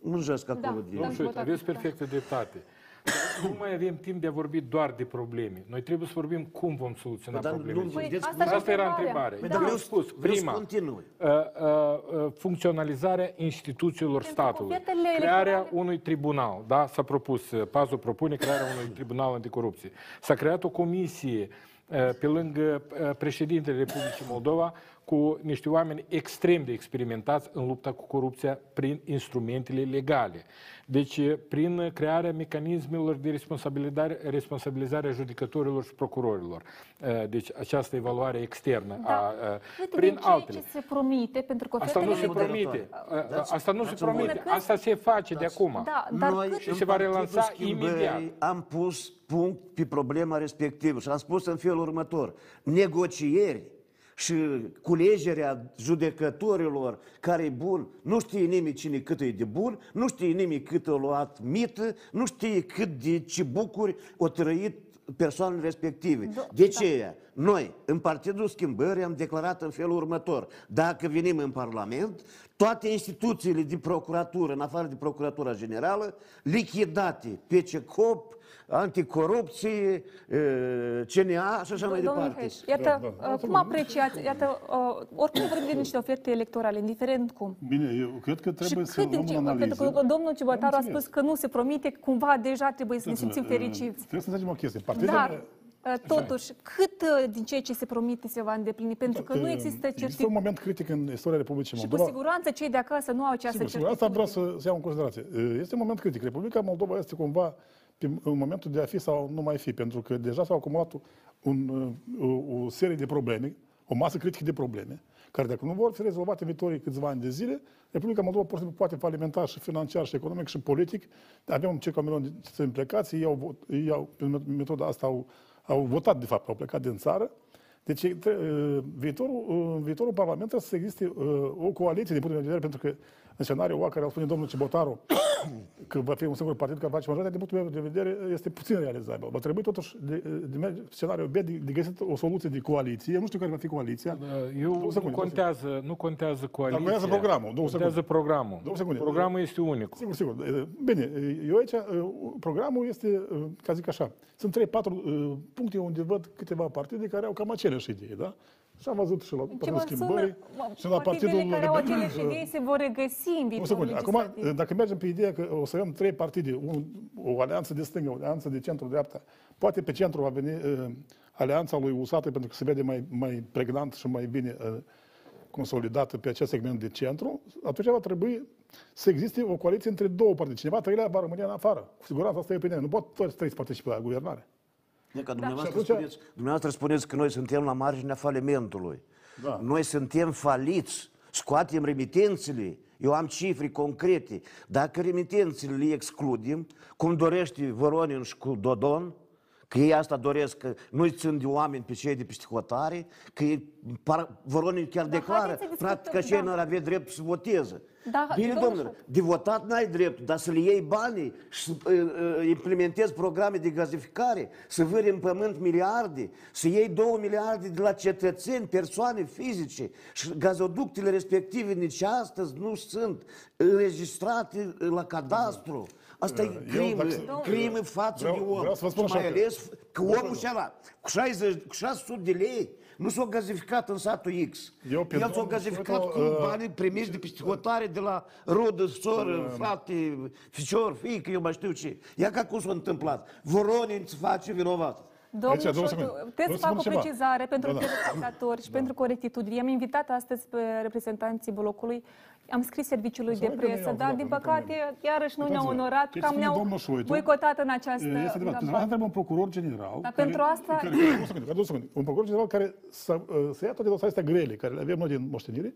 mânjesc acolo Da, de... Domnul Ciuită, votat, aveți da. perfectă dreptate. Dar Nu mai avem timp de a vorbi doar de probleme. Noi trebuie să vorbim cum vom soluționa Dar nu- problemele. Păi, acestea. asta și Asta era întrebarea. întrebarea. Da. Eu am vreau- spus, vreau să prima, continui. uh, uh, uh, funcționalizarea instituțiilor statului, cuvintele crearea electorale- unui tribunal, da, s-a propus, uh, Pazul propune crearea unui tribunal anticorupție. S-a creat o comisie uh, pe lângă uh, președintele Republicii Moldova cu niște oameni extrem de experimentați în lupta cu corupția prin instrumentele legale. Deci, uh, prin crearea mecanismelor de responsabilizare, responsabilizare a judecătorilor și procurorilor. Uh, Deci, această evaluare externă a, Da. uh, Uite, prin din ceea altele. ce se promite, pentru că Asta nu se ofertele... promite. Dați- Asta nu se dați o promite. vorbă. Asta se face de acum. Da, dar Noi cât... Și în se va Partidul relansa Schimbării imediat. Am pus punct pe problema respectivă și am spus în felul următor. Negocieri și culegerea judecătorilor care e bun, nu știe nimeni cine cât e de bun, nu știe nimeni cât a luat mită, nu știe cât de ce bucuri o trăit persoanele respective. De ce? Noi, în Partidul Schimbării, am declarat în felul următor. Dacă venim în Parlament, toate instituțiile de procuratură, în afară de Procuratura Generală, lichidate pe CECOP, anticorupție, eh, CNA și așa mai Domnul departe. Heș, iată, Da, da. uh, cum apreciați, iată, uh, oricum vorbim de niște oferte electorale, indiferent cum. Bine, eu cred că trebuie și să cât din luăm ce, în analiză. pentru că domnul Ciubătaru a Am spus înțeles. că nu se promite, cumva deja trebuie să ne Uitați-vă, simțim uh, fericiți. Trebuie să înțelegem o chestie. Partidele, Dar, uh, totuși, cât uh, din ceea ce se promite se va îndeplini? Pentru că nu există Există un certitudine. moment critic în istoria Republicii Și cu Moldova. siguranță cei de acasă nu au această Sigur, sigur, asta vreau certitudine. să, să iau în considerație. Este un moment critic. Republica Moldova este cumva pe, în momentul de a fi sau nu mai fi, pentru că deja s-au acumulat un, o, o serie de probleme, o masă critică de probleme, care dacă nu vor fi rezolvate în viitorii câțiva ani de zile, Republica Moldova pur și simplu poate falimenta și financiar, și economic, și politic. Avem circa un milion de cetățeni plecați, ei, au, vot- ei au, prin metoda asta au au votat, de fapt, au plecat din țară. Deci tre- uh, viitorul, uh, viitorul Parlament trebuie să existe uh, o coaliție din punct de vedere, pentru că în scenariul ăla care au spune domnul Cibotaru că va fi un singur partid care face majoritatea, din punctul meu de vedere, este puțin realizabil. Va trebui totuși de, de, de scenariul B de, de găsit o soluție de coaliție. Nu știu care va fi coaliția. Eu Două nu secunde, două contează, nu contează coaliția. contează programul, două Contează secunde. programul. Două secunde. Programul este unic. Sigur, sigur. Bine, eu aici, programul este, ca zic așa, sunt 3-4 puncte unde văd câteva partide care au cam aceleași idei, da? Și am văzut și la Ce Partidul mă Schimbării sună, și la partidele Partidul... care au Liber- aceleași idei se vor regăsi în O viitorul secundă. Acum, legislativ. dacă mergem pe ideea că o să avem trei partide, un, o alianță de stânga, o alianță de centru-dreapta, poate pe centru va veni uh, alianța lui Usată pentru că se vede mai, mai pregnant și mai bine uh, consolidată pe acest segment de centru, atunci va trebui să existe o coaliție între două partide. Cineva treilea va rămâne în afară. Cu siguranță asta e opinia. Nu pot toți trei să participe la guvernare. E ca dumneavoastră, Și atunci- spuneți, dumneavoastră spuneți că noi suntem la marginea falimentului. Da. Noi suntem faliți, scoatem remitențele. Eu am cifre concrete. Dacă remitențele le excludem, cum dorește Voronin și cu Dodon, că ei asta doresc, că nu-i țin de oameni pe cei de peste hotare, că ei, par, Voronin chiar declară, haideți să discutăm, frate, că cei da. n-ar avea drept să voteze. Da, Bine, domnul domnule, Șop. de votat n-ai dreptul, dar să le iei banii și să uh, uh, implementezi programe de gazificare, să vâri în pământ miliarde, să iei două miliarde de la cetățeni, persoane fizice și gazoductele respective nici astăzi nu sunt înregistrate la cadastru. Asta e Eu, crimă, dacă- crimă față Vreau- de om. vreau să vă spun și mai așa că- ales că omul și ala, cu 60, cu 600 de lei, nu s-a gazificat în satul X. Eu pe El s-a domnul gazificat Șoico, cu uh, banii primiți de peste hotare de la rudă, soră, frate, ficior, fiică, eu mai știu ce. Ia ca cum s-a întâmplat. Voronin se face vinovat. Domnul Aici, două Șotu, secunde. trebuie Vreau să să fac o spun ceva. precizare pentru Da, da. telespectatori și pentru corectitudine. I-am invitat astăzi pe reprezentanții blocului, am scris serviciului de înțeleg că nu presă, i-au dar dat, din nu păcate iarăși nu ne-au Uitați-vă, onorat, ce cam spune ne-au domnul Șoitu, boicotat în această Este adevărat. Deci, campanie. hai trebuie un procuror general. Dar care- pentru asta- Care, care, două secunde, două secunde. Un procuror general care să, uh, să ia toate dosarele astea grele, care le avem noi din moștenire,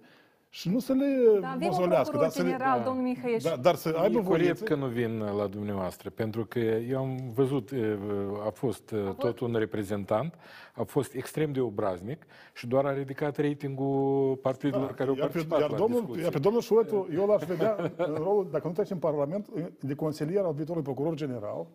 și nu să le Da, avem un mozolească, procuror dar să le... general, domnul Mihăieș. Da, dar să aibă E corect voință. că nu vin la dumneavoastră, pentru că eu am văzut, e, a fost e, tot un reprezentant, a fost extrem de obraznic și doar a ridicat ratingul partidelor care au Da, iar pe, participat iar la domnul, discuții. iar pe domnul Șuetu, eu l-aș vedea în rolul, dacă nu trece în Parlament, de consilier al viitorului procuror general.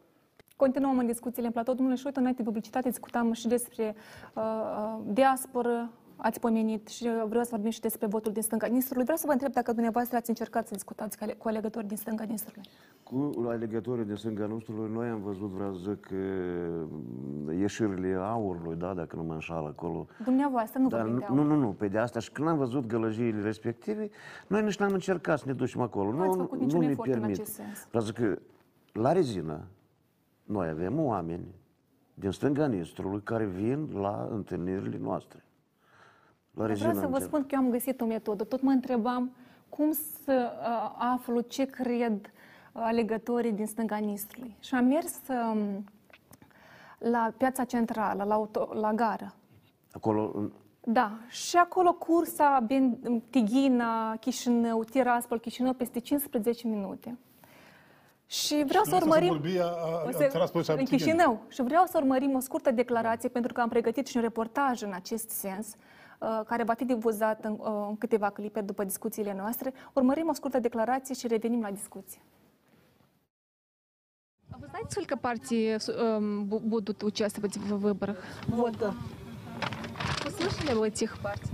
Continuăm în discuțiile în platou. Domnule Șoită, înainte de publicitate discutam și despre uh, uh, diasporă, ați pomenit și vreau să vorbim și despre votul din stânga Nistrului. Vreau să vă întreb dacă dumneavoastră ați încercat să discutați cu ale- cu alegători din stânga Nistrului. Cu alegătorii de stânga nostrului, noi am văzut, vreau să zic, eh, ieșirile aurului, da, dacă nu mă înșală acolo. Dumneavoastră nu Dar vorbim de nu, aur. nu, nu, pe de asta. Și când am văzut gălăjiile respective, noi nici n-am încercat să ne ducem acolo. Nu ați nu, făcut nu niciun ne efort în permit. acest sens. Vreau să zic că la rezină noi avem oameni din stânga Nistrului care vin la întâlnirile noastre. La rezină Vreau să vă încerc. spun că eu am găsit o metodă. Tot mă întrebam cum să uh, aflu ce cred uh, alegătorii din stânga Nistrului. Și am mers um, la piața centrală, la, auto, la gară. Acolo, în- Da, și acolo cursa Ben, Tighina, Chișinău, Tiraspol, Chișinău peste 15 minute. Și vreau să Dumneavoastră urmărim... să vorbi a- a- o a să- Tiraspol și a în Tighina. Chișinău. Și vreau să urmărim o scurtă declarație, pentru că am pregătit și un reportaj în acest sens, uh, care va fi difuzat în, uh, în câteva clipe după discuțiile noastre. Urmărim o scurtă declarație și revenim la discuție. А вы знаете, сколько партий эм, бу- будут участвовать в выборах? Вот. Вы слышали об этих партий?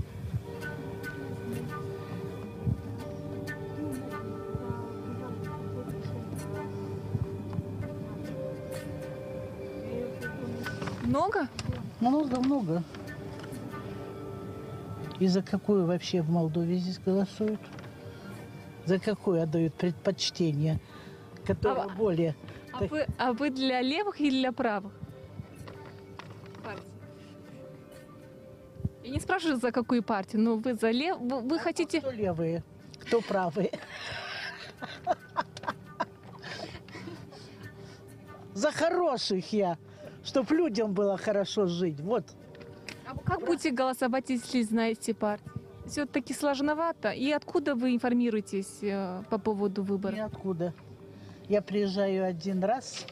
Много? Много, много. И за какую вообще в Молдове здесь голосуют? За какую отдают предпочтение? Которая А- более... А вы, а вы для левых или для правых? партий? Я не спрашиваю, за какую партию, но вы за лев... Вы, вы хотите... Кто левые, кто правые? За хороших я, чтобы людям было хорошо жить. Вот. А как будете голосовать, если знаете партии? Все-таки сложновато. И откуда вы информируетесь э, по поводу выборов? Ниоткуда. Я приезжаю один раз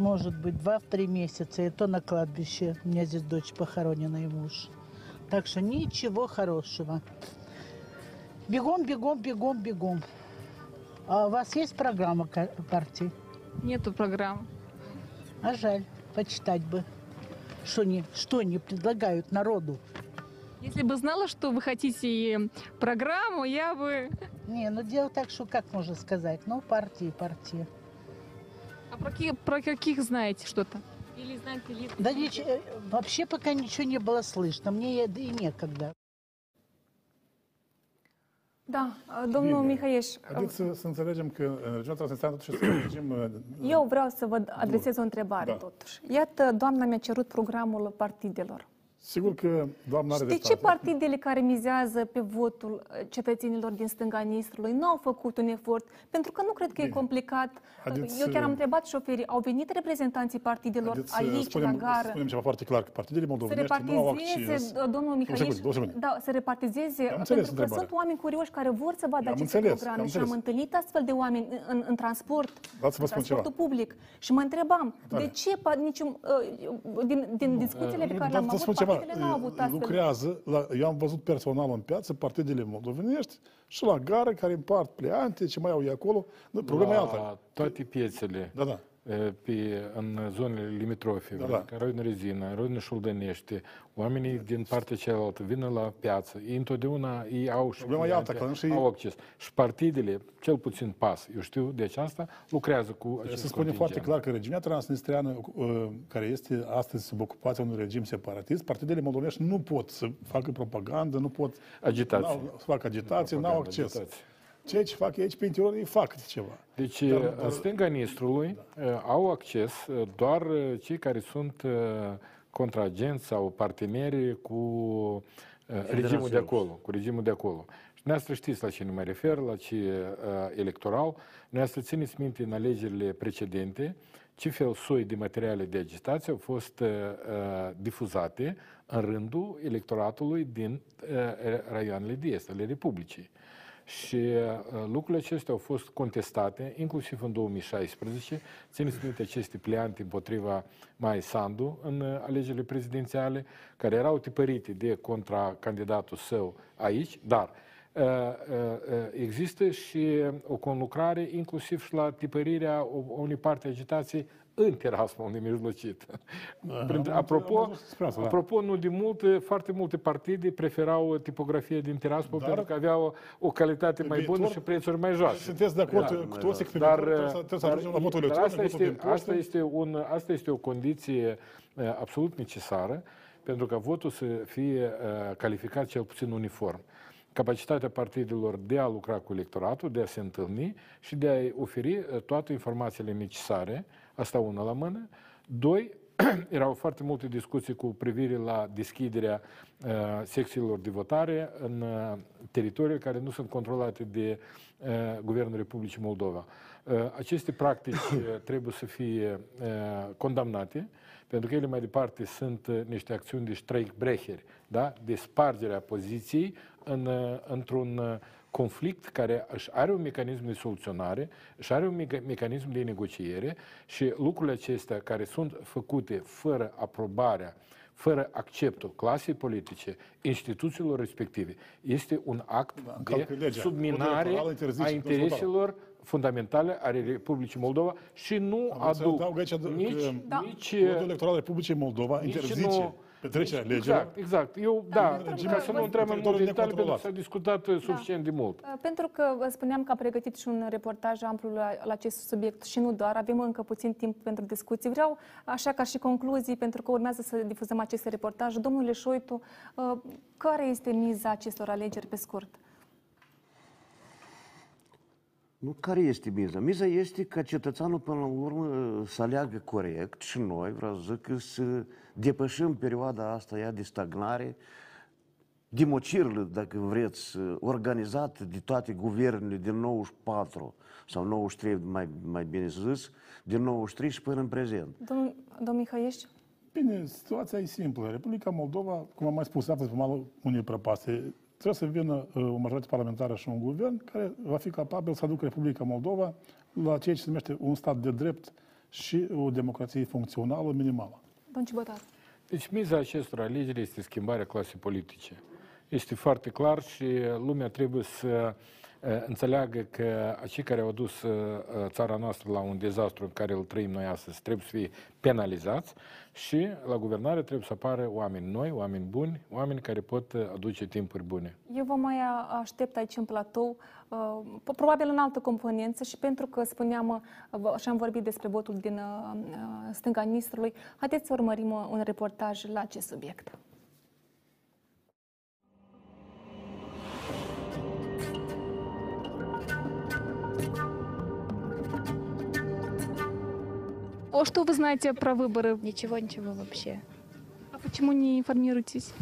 может быть, два-три месяца, и то на кладбище. У меня здесь дочь похоронена и муж. Так что ничего хорошего. Бегом, бегом, бегом, бегом. А у вас есть программа ка- партии? Нету программ. А жаль, почитать бы. Что они, что они предлагают народу? Если бы знала, что вы хотите программу, я бы... Не, ну дело так, что как можно сказать? Ну, партии, партии. А про каких, про каких знаете что-то? Или знаете ли... Да нич- э, вообще пока ничего не было слышно. Мне и некогда. Da, domnul Bine. Mihaieș, Haideți să, să înțelegem că în regiunea Transnistria totuși este un regim... uh, eu vreau să vă adresez o întrebare Da. totuși. Iată, doamna mi-a cerut programul partidelor. Sigur că doamna are Și de ce dreptate. partidele care mizează pe votul uh, cetățenilor din stânga Nistrului nu au făcut un efort? Pentru că nu cred că e Bine. complicat. Haideți Eu chiar să- am întrebat șoferii, au venit reprezentanții partidelor Haideți să aici, spunem, la gară? spunem ceva foarte clar, că partidele Să moldovenești nu au repartizeze, acces. domnul Mihai, secunde, două secunde. da, să repartizeze, Am înțeles pentru că întrebarea. sunt oameni curioși care vor să vadă Am aceste înțeles, programe am și am înțeles. întâlnit astfel de oameni în, în, în transport, Dați să vă în spun transportul ceva. public. Și mă întrebam, Tare. de ce pa, niciun, uh, din, din discuțiile pe care Dar le-am vă avut, spun ceva, partidele nu au avut astfel. lucrează, la, eu am văzut personal în piață partidele moldovenești și la gară care împart pleante, ce mai au ei acolo. Nu, Problema e alta. La toate piețele Da, da. E, pe, în zonele limitrofe, Da, da. ca Roina Rezina, Roina Șuldănește, oamenii din partea cealaltă vină la piață. Ei întotdeauna ei au și Problema e cliente, alta, că nu și- au acces. Și partidele, cel puțin PAS, eu știu de aceasta, lucrează cu acest Să spunem contingent. foarte clar că regiunea transnistreană, uh, care este astăzi sub ocupația unui regim separatist, partidele moldovenești nu pot să facă propagandă, nu pot Agitație. n-au- să facă agitație, n-au Propagandă, acces. agitație. Ceea ce fac aici pe interior, ei fac câte ceva. Deci, Dar- în stânga Nistrului uh, au acces uh, doar uh, cei care sunt uh, contraagenți sau parteneri cu uh, regimul de acolo, cu regimul de acolo. Și dumneavoastră știți la ce nu mă refer, la ce uh, electoral. Dumneavoastră țineți minte în alegerile precedente ce fel soi de materiale de agitație au fost uh, uh, difuzate în rândul electoratului din uh, raioanele de est ale Republicii. Și uh, lucrurile acestea au fost contestate, inclusiv în 2016. Țineți minte aceste pleante împotriva Mai Sandu în uh, alegerile prezidențiale, care erau tipărite de contra candidatul său aici, dar uh, uh, uh, există și o conlucrare inclusiv și la tipărirea o- unei parte a agitației în Tiraspol nemijlocit. Printre- am Apropo, văzut despre asta, da. apropo, nu de multe, foarte multe partide preferau tipografia din Tiraspol Dar- pentru că aveau o calitate mai bună viitor- și prețuri mai joase. Sunteți de acord Da. cu toți că pe Dar, viitor trebuie să- trebuie să dar, ajungem la votul dar electronic, asta, votul este, prin poștă? asta, este un, asta este o condiție uh, absolut necesară pentru ca votul să fie uh, calificat cel puțin uniform. Capacitatea partidelor de a lucra cu electoratul, de a se întâlni și de a-i oferi uh, toate informațiile necesare, asta una la mână. Doi, erau foarte multe discuții cu privire la deschiderea uh, secțiilor de votare în uh, teritorii care nu sunt controlate de uh, Guvernul Republicii Moldova. Uh, aceste practici uh, trebuie să fie uh, condamnate, pentru că ele mai departe sunt uh, niște acțiuni de streikbrecher, da? de spargerea poziției în, uh, într-un uh, conflict care își are un mecanism de soluționare, își are un meca- mecanism de negociere și lucrurile acestea care sunt făcute fără aprobarea, fără acceptul clasei politice, instituțiilor respective, este un act de încalcă legea. Codul subminare electoral interzice a dezvoltarea. intereselor fundamentale ale Republicii Moldova și nu Am să aduc adaug aici nici, că Da. nici Codul electoral al Republicii Moldova nici interzice nu- petrecerea nici- legilor. Exact, exact. Eu, da, pentru ca că să nu vă- intrăm în teritoriul multe detalii, pentru că necontrolat. s-a discutat uh, suficient de mult. Uh, Pentru că vă spuneam că a pregătit și un reportaj amplu la, la acest subiect și nu doar, avem încă puțin timp pentru discuții. Vreau, așa ca și concluzii, pentru că urmează să difuzăm aceste reportaje. Domnule Șoitu, uh, care este miza acestor alegeri pe scurt? Nu, care este miza? Miza este ca cetățeanul până la urmă să aleagă corect și noi, vreau să zic, că să depășim perioada asta ea de stagnare, democirle, dacă vreți, organizat de toate guvernele din 94 sau 93, mai, mai bine zis, din 93 și până în prezent. Domnul, domnul Mihăiești? Bine, situația e simplă. Republica Moldova, cum am mai spus, se află pe malul unei prăpaste. Trebuie să vină uh, o majoritate parlamentară și un guvern care va fi capabil să aducă Republica Moldova la ceea ce se numește un stat de drept și o democrație funcțională minimală. Domnul Cibotar. Deci miza acestor alegeri este schimbarea clasei politice. Este foarte clar și lumea trebuie să uh, înțeleagă că cei care au adus uh, țara noastră la un dezastru în care îl trăim noi astăzi trebuie să fie penalizați și la guvernare trebuie să apară oameni noi, oameni buni, oameni care pot uh, aduce timpuri bune. Eu vă mai a- aștept aici în platou, uh, po- probabil în altă componență și pentru că spuneam uh, vă- și am vorbit despre votul din uh, uh, stânga Nistrului, haideți să urmărim uh, un reportaj la acest subiect. О, что вы знаете про выборы? Ничего, ничего вообще. А почему не информируетесь?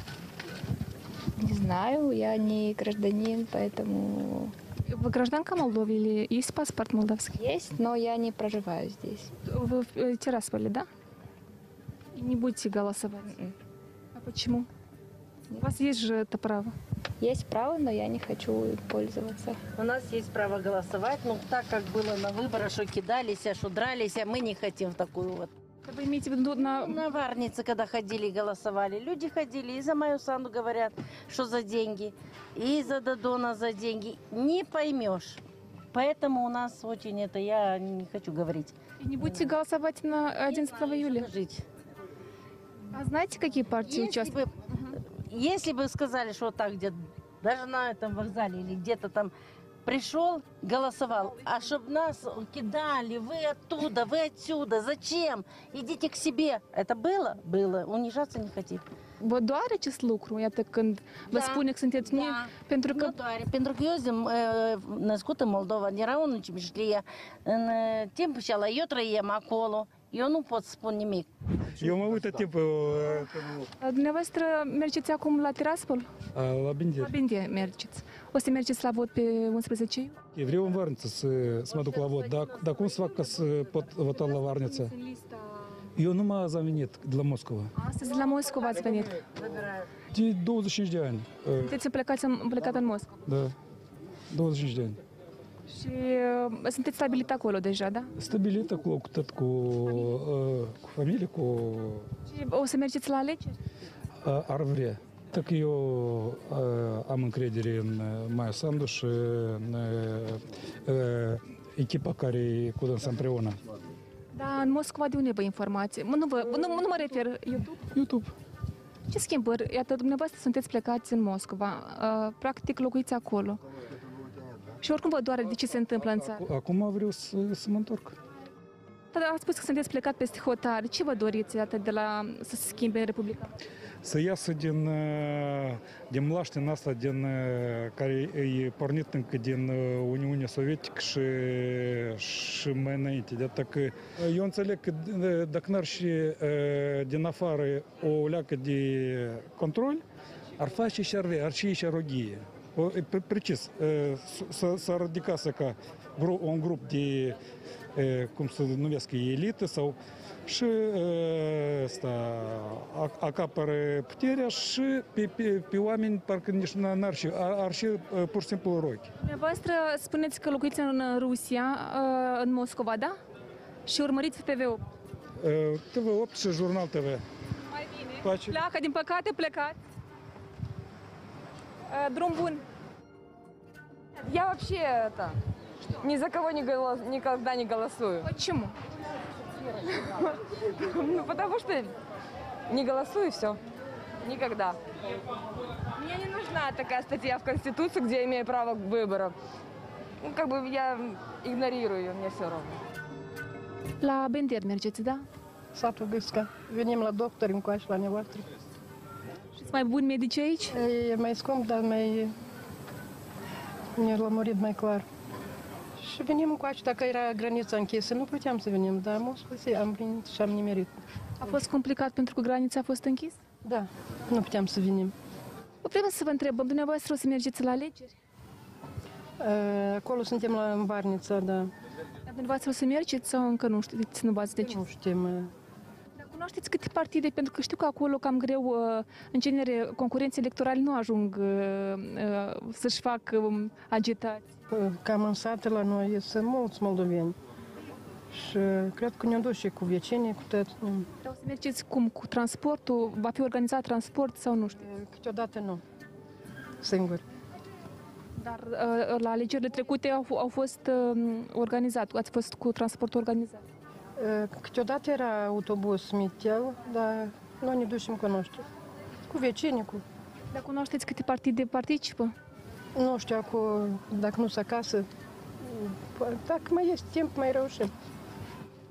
Не знаю, я не гражданин, поэтому Вы гражданка Молдовы или есть паспорт молдавский? есть, но я не проживаю здесь. Вы в э, Тирасполе, да? И не будете голосовать? М-м. А почему? У вас есть же это право. Есть право, но я не хочу им пользоваться. У нас есть право голосовать, но так как было на выборах, что кидались, а что дрались, а мы не хотим в такую вот. Вы имеете в виду на... На Варнице, когда ходили и голосовали, люди ходили и за мою санду говорят, что за деньги, и за Додона за деньги. Не поймешь. Поэтому у нас очень это, я не хочу говорить. И не будете голосовать на 11 июля? Жить. А знаете, какие партии Если участвуют? бы, если бы сказали, что вот так где даже на этом вокзале или где-то там пришел, голосовал, а чтобы нас кидали, вы оттуда, вы отсюда, зачем? Idите к себе. Это было? Было. Унижаться не хотим. Vă doare acest lucru, iată, când vă Da. spune că sunteți mie, Da. pentru că Nu doare, pentru că eu sunt uh, născută în Moldova, din raionul Cimișlie. În uh, timpul acela eu trăiem acolo. Eu nu pot să spun nimic. Eu mă uit tot timpul uh, dumneavoastră mergeți acum la Tiraspol? uh, la Binderi. La Bindie mergeți. O să mergeți la vot pe 11 iulie? Eu vreau în Varniță să, să mă duc la vot, dar, dar cum să fac ca să pot vota la Varniță? Eu nu m-am venit de la Moscova. Astăzi la Moscova ați venit. De 25 de ani. Uh, Sunteți plecați în, plecat în Moscova. Da. 25 de ani. Și uh, sunteți stabilit acolo deja, da? Stabilit acolo cu tot, cu, uh, cu familie, cu Și o să mergeți la alegeri? uh, ar vrea. Так eu uh, am încredere în uh, Maia Sandu și în uh, uh, echipa care e cu dânsa împreună. Da, în Moscova de unde vă informații? Nu, vă, nu, nu mă refer YouTube. YouTube. Ce schimbări? Iată, dumneavoastră sunteți plecați în Moscova, uh, practic locuiți acolo. Și oricum vă doare de ce se întâmplă în țară. Acum vreau să, să mă întorc. Dar ați spus că sunteți plecat peste hotare. Ce vă doriți iată, de la, să se schimbe în Republica? Să iasă din, uh, din mlaștina asta din, uh, care e pornit încă din uh, Uniunea Sovietică și, și mai înainte. De atât că eu înțeleg că uh, dacă n-ar și uh, din afară o leacă de control, ar face și ar vrea, ar și și arogie. O, e pre- Precis, uh, s- să- s-ar radicase ca gru- un grup de, uh, cum să numesc, elită sau și uh, ăsta a- acapără puterea și pe, pe, pe oameni parcă nici n- n-ar și, ar, ar și uh, pur și simplu rochi. Dumneavoastră spuneți că locuiți în Rusia, uh, în Moscova, da? Și urmăriți TV8. Uh, TV8 și Jurnal TV. Mai bine. Face. Pleacă, din păcate, plecați. Uh, Drum bun. Я вообще это ни за кого не голос- никогда не голосую. Почему? Ну, потому что не голосую и все. Никогда. Мне не нужна такая статья в Конституции, где я имею право выбора. Ну, как бы я игнорирую ее, мне все равно. La Bender mergeți, da? Satul Gâsca. Venim la doctor încoace la nevoastră. Și mai buni medici aici? E mai scump, dar mai... Ne lămurit mai clar. Și venim încoace, dacă era granița închisă, nu puteam să venim, dar am spus, am venit și am nimerit. A fost complicat pentru că granița a fost închis? Da, nu puteam să venim. Vreau să vă întrebăm, dumneavoastră o să mergeți la alegeri? Uh, Acolo suntem la în Varnița, da. Dar dumneavoastră o să mergeți sau încă nu știți, nu v-ați decis? Nu știm. Uh, Dar cunoașteți câte partide? Pentru că știu că acolo cam greu, uh, în genere, concurenții electorali nu ajung uh, uh, să-și facă um, agitații. uh, Cam în sate la noi sunt mulți moldoveni. Și cred că ne-am dus și cu vecinii, cu toți. nu. Dar o să mergeți cum? Cu transportul? Va fi organizat transport sau nu știu? Câteodată nu. Singur. Dar uh, la alegerile trecute au, au fost uh, organizat, ați fost cu transport organizat. Uh, Câteodată era autobuz mitel, dar noi ne ducem cu noștri. Cu vecinii, cu... Dar cunoașteți câte partide participă? Nu știu acum, dacă nu sunt acasă, dacă mai este timp, mai reușim.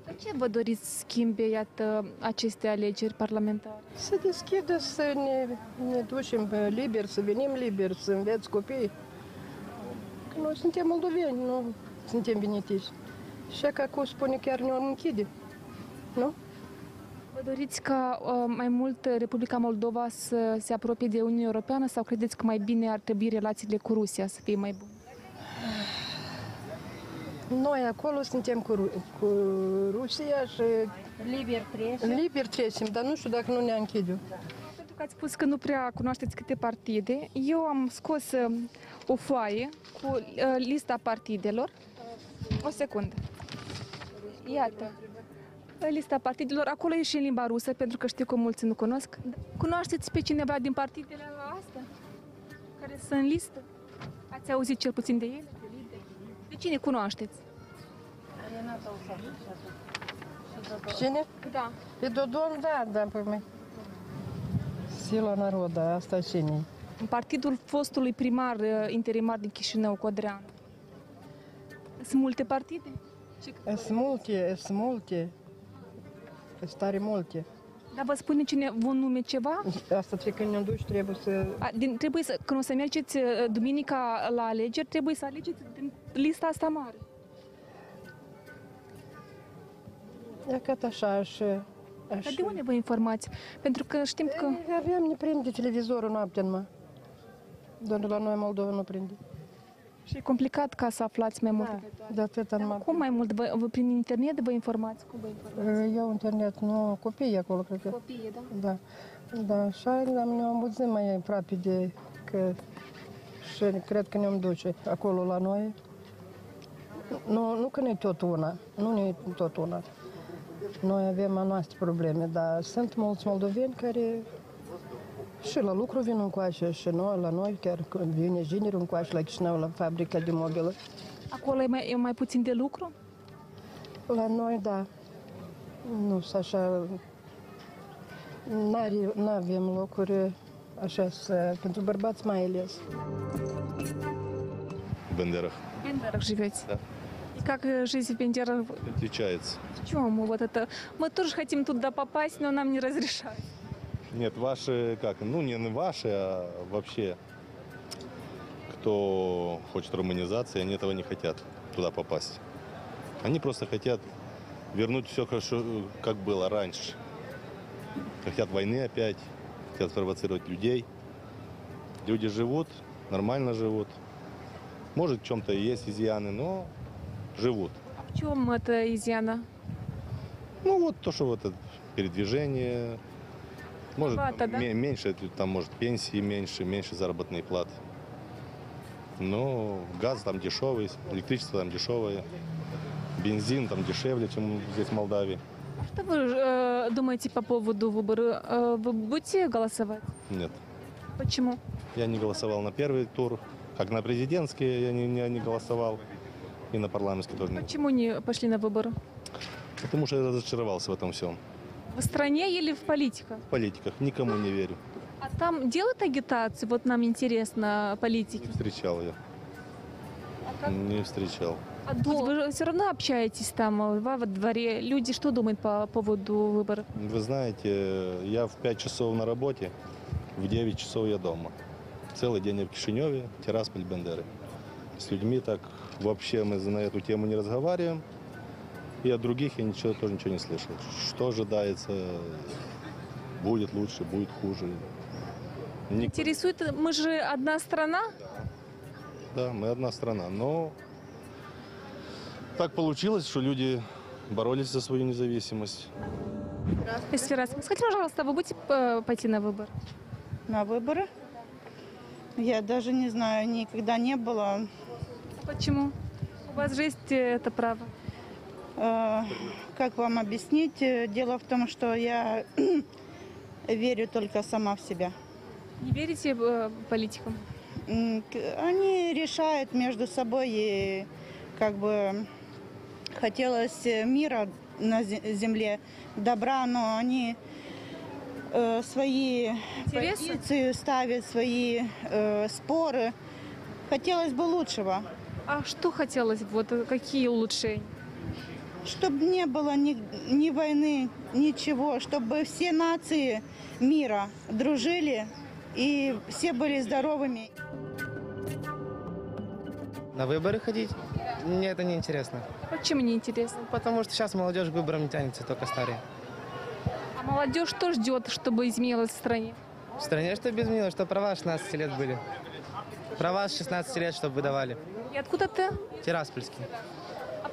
De ce vă doriți să schimbe, iată, aceste alegeri parlamentare? Să deschidă, să ne, ne ducem liber, să venim liber, să înveți copii. Că noi suntem moldoveni, nu suntem venitici. Și că acum spune chiar ne-am închide. Nu? Vă doriți ca uh, mai mult Republica Moldova să se apropie de Uniunea Europeană sau credeți că mai bine ar trebui relațiile cu Rusia să fie mai bune? Noi acolo suntem cu, Ru- cu Rusia și Liber trecem. liber trecem, dar nu știu dacă nu ne închide. Pentru că ați spus că nu prea cunoașteți câte partide, eu am scos uh, o foaie cu uh, lista partidelor. O secundă. Iată. Lista partidelor, acolo e și în limba rusă, pentru că știu că mulți nu cunosc. Cunoașteți pe cineva din partidele astea, care sunt în listă? Ați auzit cel puțin de ele? De cine cunoașteți? Renata Usaru. Cine? Da. Pe Dodon, da, da, pe mine. Sila Naroda, asta cine În Partidul fostului primar eh, interimar din Chișinău, Codrean. Sunt multe partide? Sunt multe, sunt multe. Sunt tare multe. Dar vă spune cine vă nume ceva? Asta ce când ne duci trebuie să... A, din, trebuie să, când o să mergeți uh, duminica la alegeri, trebuie să alegeți din lista asta mare. E cât așa și... Dar de unde vă informați? Pentru că știm că... Avem, ne prinde televizorul noaptea numai. Doar la noi Moldova nu prinde. Și e complicat ca să aflați mai mult. De atâta numai. Cum mai mult? Vă, vă, prin internet vă informați? Cum vă informați? Eu internet, nu, copiii acolo, cred că. Copiii, da? Da. Da, așa am ne-am auzit mai aproape de că și cred că ne-am duce acolo la noi. Nu, nu că ne tot una, nu ne tot una. Noi avem a noastre probleme, dar sunt mulți moldoveni care și la lucru vin încoace și noi, la noi, chiar când vine gineri încoace la Chișinău, la fabrica de mobilă. Acolo e mai, e mai puțin de lucru? La noi, da. Nu sunt așa... Nu avem locuri așa să, pentru bărbați mai ales. Бендерах. В Бендерах живете? Да. И как э, жизнь в Бендерах? Отличается. В чем вот это? Мы тоже хотим туда попасть, но нам не разрешают. Нет, ваши, как, ну не ваши, а вообще, кто хочет руманизации, они этого не хотят, туда попасть. Они просто хотят вернуть все, как было раньше. Хотят войны опять, хотят спровоцировать людей. Люди живут, нормально живут. Может, в чем-то и есть изъяны, но живут. В чем это изъяна? Ну, вот то, что вот это передвижение, может, Плата, да? ме- меньше, там, может, пенсии меньше, меньше заработной платы. Но газ там дешевый, электричество там дешевое, бензин там дешевле, чем здесь в Молдавии. Что вы э, думаете по поводу выбора? Э, вы будете голосовать? Нет. Почему? Я не голосовал на первый тур, как на президентские я не, не- не голосовал, и на парламентский тоже не. Почему не пошли на выборы? Потому что я разочаровался в этом всем. В стране или в политиках? В политиках никому не верю. А там делают агитацию? Вот нам интересно политики. Не встречал я. Не встречал. А до- вы же все равно общаетесь там, э, во во дворе. Люди что думают по поводу выборов? Вы знаете, я в 5 часов на работе, в 9 часов я дома. Целый день я в Кишиневе, Тирасполь, Бендеры. С людьми так вообще мы на эту тему не разговариваем. И от других я ничего, тоже ничего не слышал. Что ожидается, будет лучше, будет хуже. Никто- Интересует, мы же одна страна? Да, мы одна страна. Но так получилось, что люди боролись за свою независимость. Эсфира, скажите, пожалуйста, вы будете э, пойти на выбор? На выборы? Я даже не знаю, никогда не было. Почему? У вас же есть э, это право. Э, Как вам объяснить? Э, Дело в том, что я верю только сама в себя. Не верите э, политикам? Они решают между собой и как бы хотелось мира на зе- земле, добра, но они э, свои Интересы? позиции ставят, свои э, споры. Хотелось бы лучшего. А что хотелось? Вот э, какие улучшения? Чтобы не было ни, ни войны, ничего, чтобы все нации мира дружили и все были здоровыми. На выборы ходить? Мне это не интересно. Почему не интересно? Потому что сейчас молодежь к выборам не тянется, только старые. А молодежь что ждет, чтобы изменилось в стране? В стране что без изменилось, что права 16 лет были. Права с 16 лет, чтобы выдавали. И откуда ты? Тираспольский.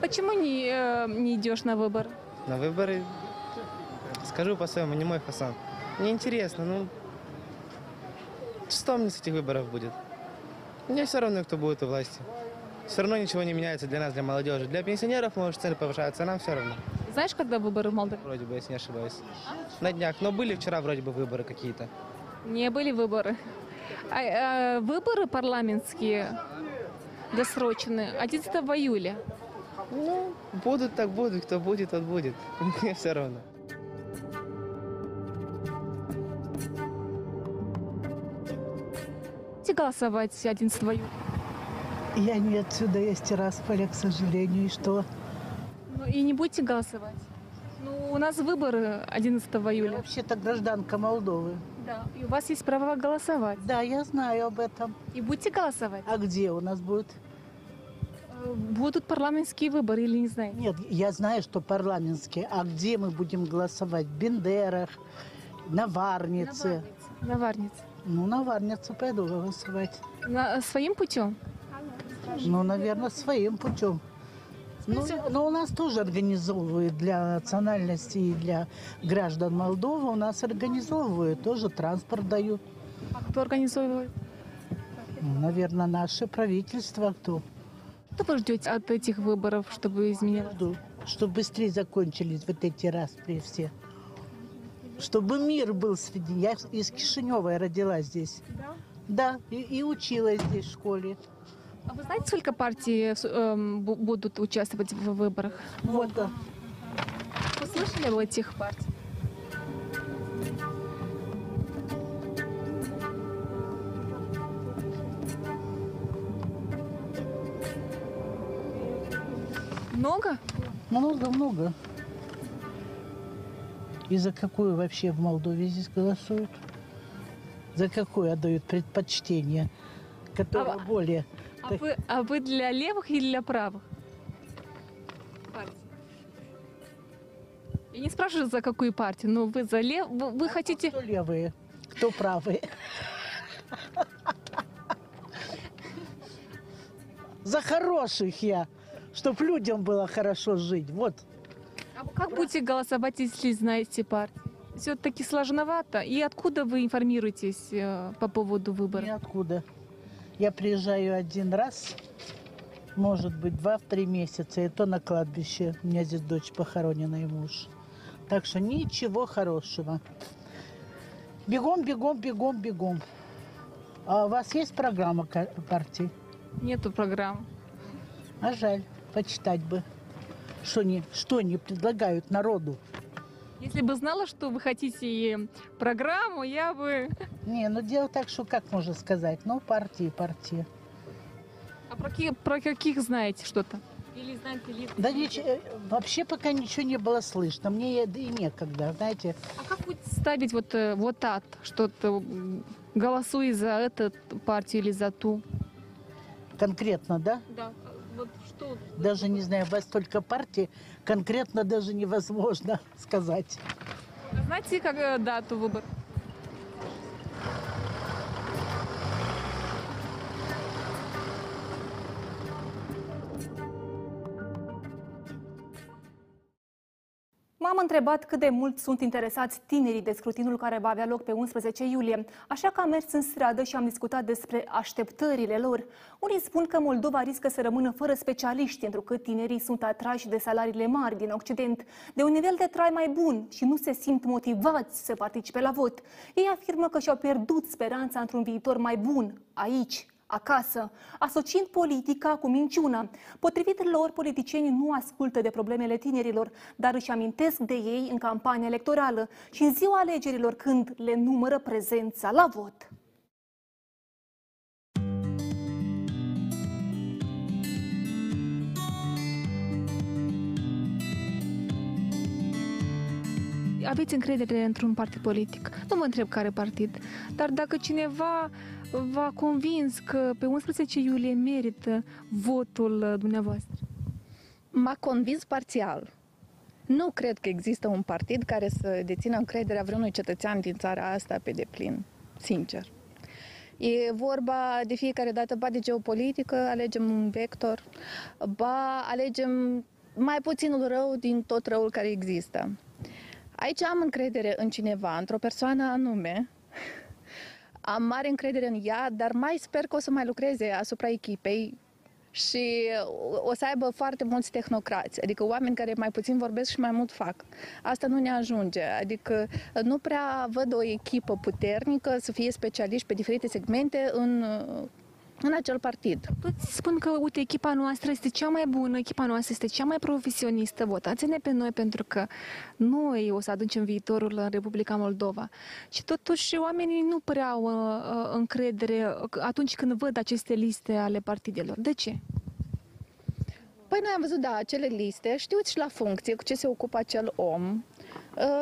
А почему не, э, не идешь на выборы? На выборы, скажу по-своему, не мой фасан. Мне интересно, ну, что мне с этих выборов будет? Мне все равно, кто будет у власти. Все равно ничего не меняется для нас, для молодежи. Для пенсионеров, может, цены повышаются, а нам все равно. Знаешь, когда выборы в Молдове? Вроде бы, если не ошибаюсь. На днях. Но были вчера вроде бы выборы какие-то. Не были выборы. А, э, выборы парламентские досрочные 11 июля. Ну, будут так будут, кто будет, тот будет. Мне все равно. Будете голосовать 11 июля? Я не отсюда, я из Тирасполя, к сожалению. И что? Ну, и не будете голосовать? Ну, у нас выборы 11 июля. Вообще-то гражданка Молдовы. Да. И у вас есть право голосовать. Да, я знаю об этом. И будете голосовать? А где у нас будет? Э, Будут парламентские выборы или не знаете? Нет, я знаю, что парламентские. А где мы будем голосовать? В Бендерах, на Варнице. На Варнице. Ну, на Варницу пойду голосовать. На, своим путем? Ну, наверное, своим путем. Ну, но у нас тоже организовывают для национальности и для граждан Молдовы. У нас организовывают, тоже транспорт дают. А кто организовывает? Ну, наверное, наше правительство кто. Что вы ждете от этих выборов, чтобы изменилось? Жду, чтобы быстрее закончились вот эти распри все. Чтобы мир был среди... Я из Кишинева я родилась здесь. Да? Да, и, и училась здесь в школе. А вы знаете, сколько партий эм, бу- будут участвовать в выборах? Вот. да. Вы слышали об этих партий? Много? Много-много. И за какую вообще в Молдове здесь голосуют? За какую отдают предпочтение? Которая А- более... А так- вы, а вы для левых или для правых? партий? Я не спрашиваю, за какую партию, но вы за лев... Вы, вы хотите... Кто левые, кто правые? За хороших я, чтоб людям было хорошо жить. Вот. А вы как будете голосовать, если знаете партию? Все-таки сложновато. И откуда вы информируетесь э, по поводу выборов? Ниоткуда. Я приезжаю один раз, может быть, два-три месяца, и то на кладбище. У меня здесь дочь похоронена и муж. Так что ничего хорошего. Бегом, бегом, бегом, бегом. А у вас есть программа партии? Нету программ. А жаль, почитать бы. Что не, что не предлагают народу? Если бы знала, что вы хотите программу, я бы... Не, ну дело так, что как можно сказать? Ну, партии, партии. А про, какие- про каких знаете что-то? Или знаете ли... Да нич- э, вообще пока ничего не было слышно. Мне и- да и некогда, знаете. А как будете ставить вот, э, вот так, что-то голосуй за эту партию или за ту? Конкретно, да? Да, вот что... Даже не знаю, вас столько партий, конкретно даже невозможно сказать. Знаете, как э, дату выборов? M-am întrebat cât de mult sunt interesați tinerii de scrutinul care va avea loc pe 11 iulie, așa că am mers în stradă și am discutat despre așteptările lor. Unii spun că Moldova riscă să rămână fără specialiști, întrucât tinerii sunt atrași de salariile mari din Occident, de un nivel de trai mai bun și nu se simt motivați să participe la vot. Ei afirmă că și-au pierdut speranța într-un viitor mai bun aici, acasă, asociind politica cu minciuna. Potrivit lor, politicienii nu ascultă de problemele tinerilor, dar își amintesc de ei în campania electorală și în ziua alegerilor când le numără prezența la vot. Aveți încredere într-un partid politic? Nu mă întreb care partid, dar dacă cineva v-a convins că pe 11 iulie merită votul uh, dumneavoastră? M-a convins parțial. Nu cred că există un partid care să dețină încrederea vreunui cetățean din țara asta pe deplin, sincer. E vorba de fiecare dată, ba de geopolitică, alegem un vector, ba alegem mai puținul rău din tot răul care există. Aici am încredere în cineva, într-o persoană anume, am mare încredere în ea, dar mai sper că o să mai lucreze asupra echipei și o să aibă foarte mulți tehnocrați, adică oameni care mai puțin vorbesc și mai mult fac. Asta nu ne ajunge, adică nu prea văd o echipă puternică să fie specialiști pe diferite segmente în în acel partid. Toți spun că, uite, echipa noastră este cea mai bună, echipa noastră este cea mai profesionistă, votați-ne pe noi pentru că noi o să aducem viitorul în Republica Moldova. Și totuși oamenii nu prea au uh, încredere atunci când văd aceste liste ale partidelor. De ce? Păi noi am văzut, da, acele liste, știuți și la funcție cu ce se ocupă acel om, Uh,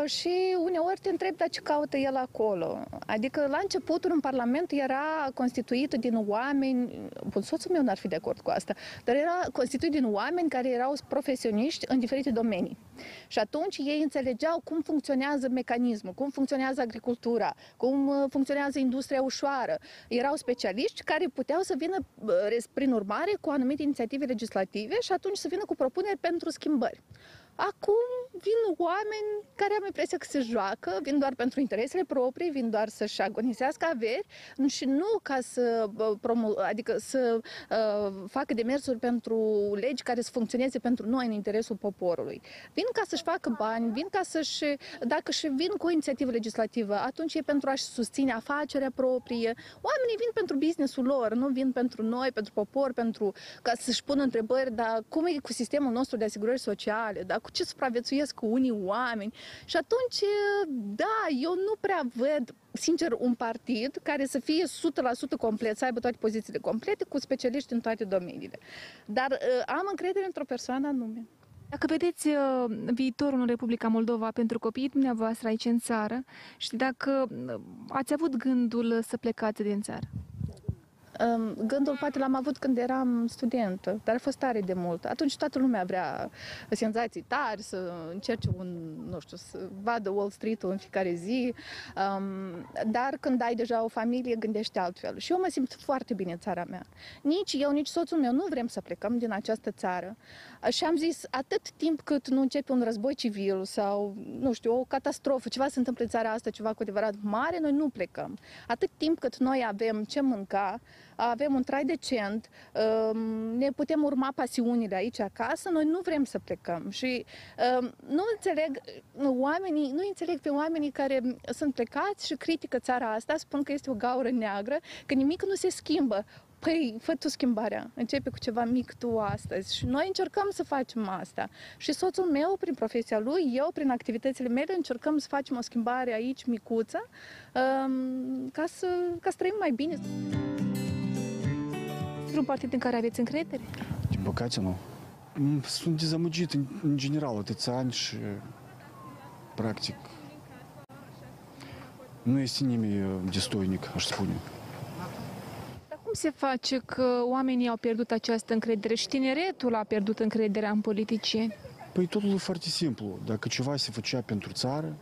și uneori te întrebi, dar ce caută el acolo? Adică la începutul în Parlament era constituit din oameni, bun, soțul meu n-ar fi de acord cu asta, dar era constituit din oameni care erau profesioniști în diferite domenii. Și atunci ei înțelegeau cum funcționează mecanismul, cum funcționează agricultura, cum uh, funcționează industria ușoară. Erau specialiști care puteau să vină, prin urmare, cu anumite inițiative legislative și atunci să vină cu propuneri pentru schimbări. Acum vin oameni care am impresia că se joacă, vin doar pentru interesele proprii, vin doar să-și agonisească averi și nu ca să, adică să uh, facă demersuri pentru legi care să funcționeze pentru noi în interesul poporului. Vin ca să-și facă bani, vin ca să-și, dacă și vin cu o inițiativă legislativă, atunci e pentru a-și susține afacerea proprie. Oamenii vin pentru businessul lor, nu vin pentru noi, pentru popor, pentru ca să-și pună întrebări, dar cum e cu sistemul nostru de asigurări sociale, dar cu ce supraviețuiesc cu unii oameni. Și atunci, da, eu nu prea văd sincer, un partid care să fie 100% complet, să aibă toate pozițiile complete, cu specialiști în toate domeniile. Dar uh, am încredere într-o persoană anume. Dacă vedeți uh, viitorul în Republica Moldova pentru copiii dumneavoastră aici în țară și dacă uh, ați avut gândul să plecați din țară? Gândul poate l-am avut când eram studentă, dar a fost tare de mult. Atunci toată lumea vrea senzații tari, să încerce un, nu știu, să vadă Wall Street-ul în fiecare zi, dar când ai deja o familie, gândești altfel. Și eu mă simt foarte bine în țara mea. Nici eu, nici soțul meu nu vrem să plecăm din această țară. Și am zis, atât timp cât nu începe un război civil sau, nu știu, o catastrofă, ceva se întâmplă în țara asta, ceva cu adevărat mare, noi nu plecăm. Atât timp cât noi avem ce mânca, avem un trai decent, um, ne putem urma pasiunile aici acasă, noi nu vrem să plecăm. Și um, nu înțeleg oamenii, nu înțeleg pe oamenii care sunt plecați și critică țara asta, spun că este o gaură neagră, că nimic nu se schimbă. Păi, fă tu schimbarea, începe cu ceva mic tu astăzi și noi încercăm să facem asta. Și soțul meu, prin profesia lui, eu, prin activitățile mele, încercăm să facem o schimbare aici, micuță, um, ca să, ca să trăim mai bine un partid în care aveți încredere? Din păcate, nu. Sunt dezamăgit în, în general atâția ani și practic nu este nimeni destoinic, aș spune. Dar cum se face că oamenii au pierdut această încredere și tineretul a pierdut încrederea în politicieni? Păi totul e foarte simplu. Dacă ceva se făcea pentru țară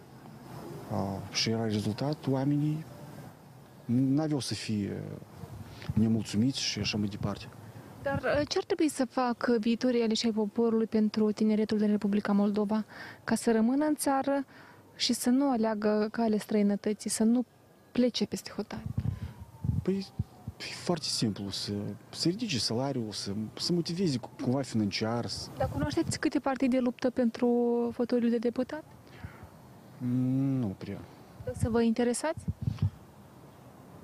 a, și era rezultat, oamenii n-aveau să fie nemulțumiți și așa mai departe. Dar uh, ce ar trebui să facă viitorii aleși ai poporului pentru tineretul din Republica Moldova ca să rămână în țară și să nu aleagă cale străinătății, să nu plece peste hotare? Păi, e foarte simplu, să, să ridice salariul, să, să motiveze cu- cumva financiar. Să... Dar cunoașteți câte partide luptă pentru fotoliul de deputat? Mm, Nu prea. Să vă interesați?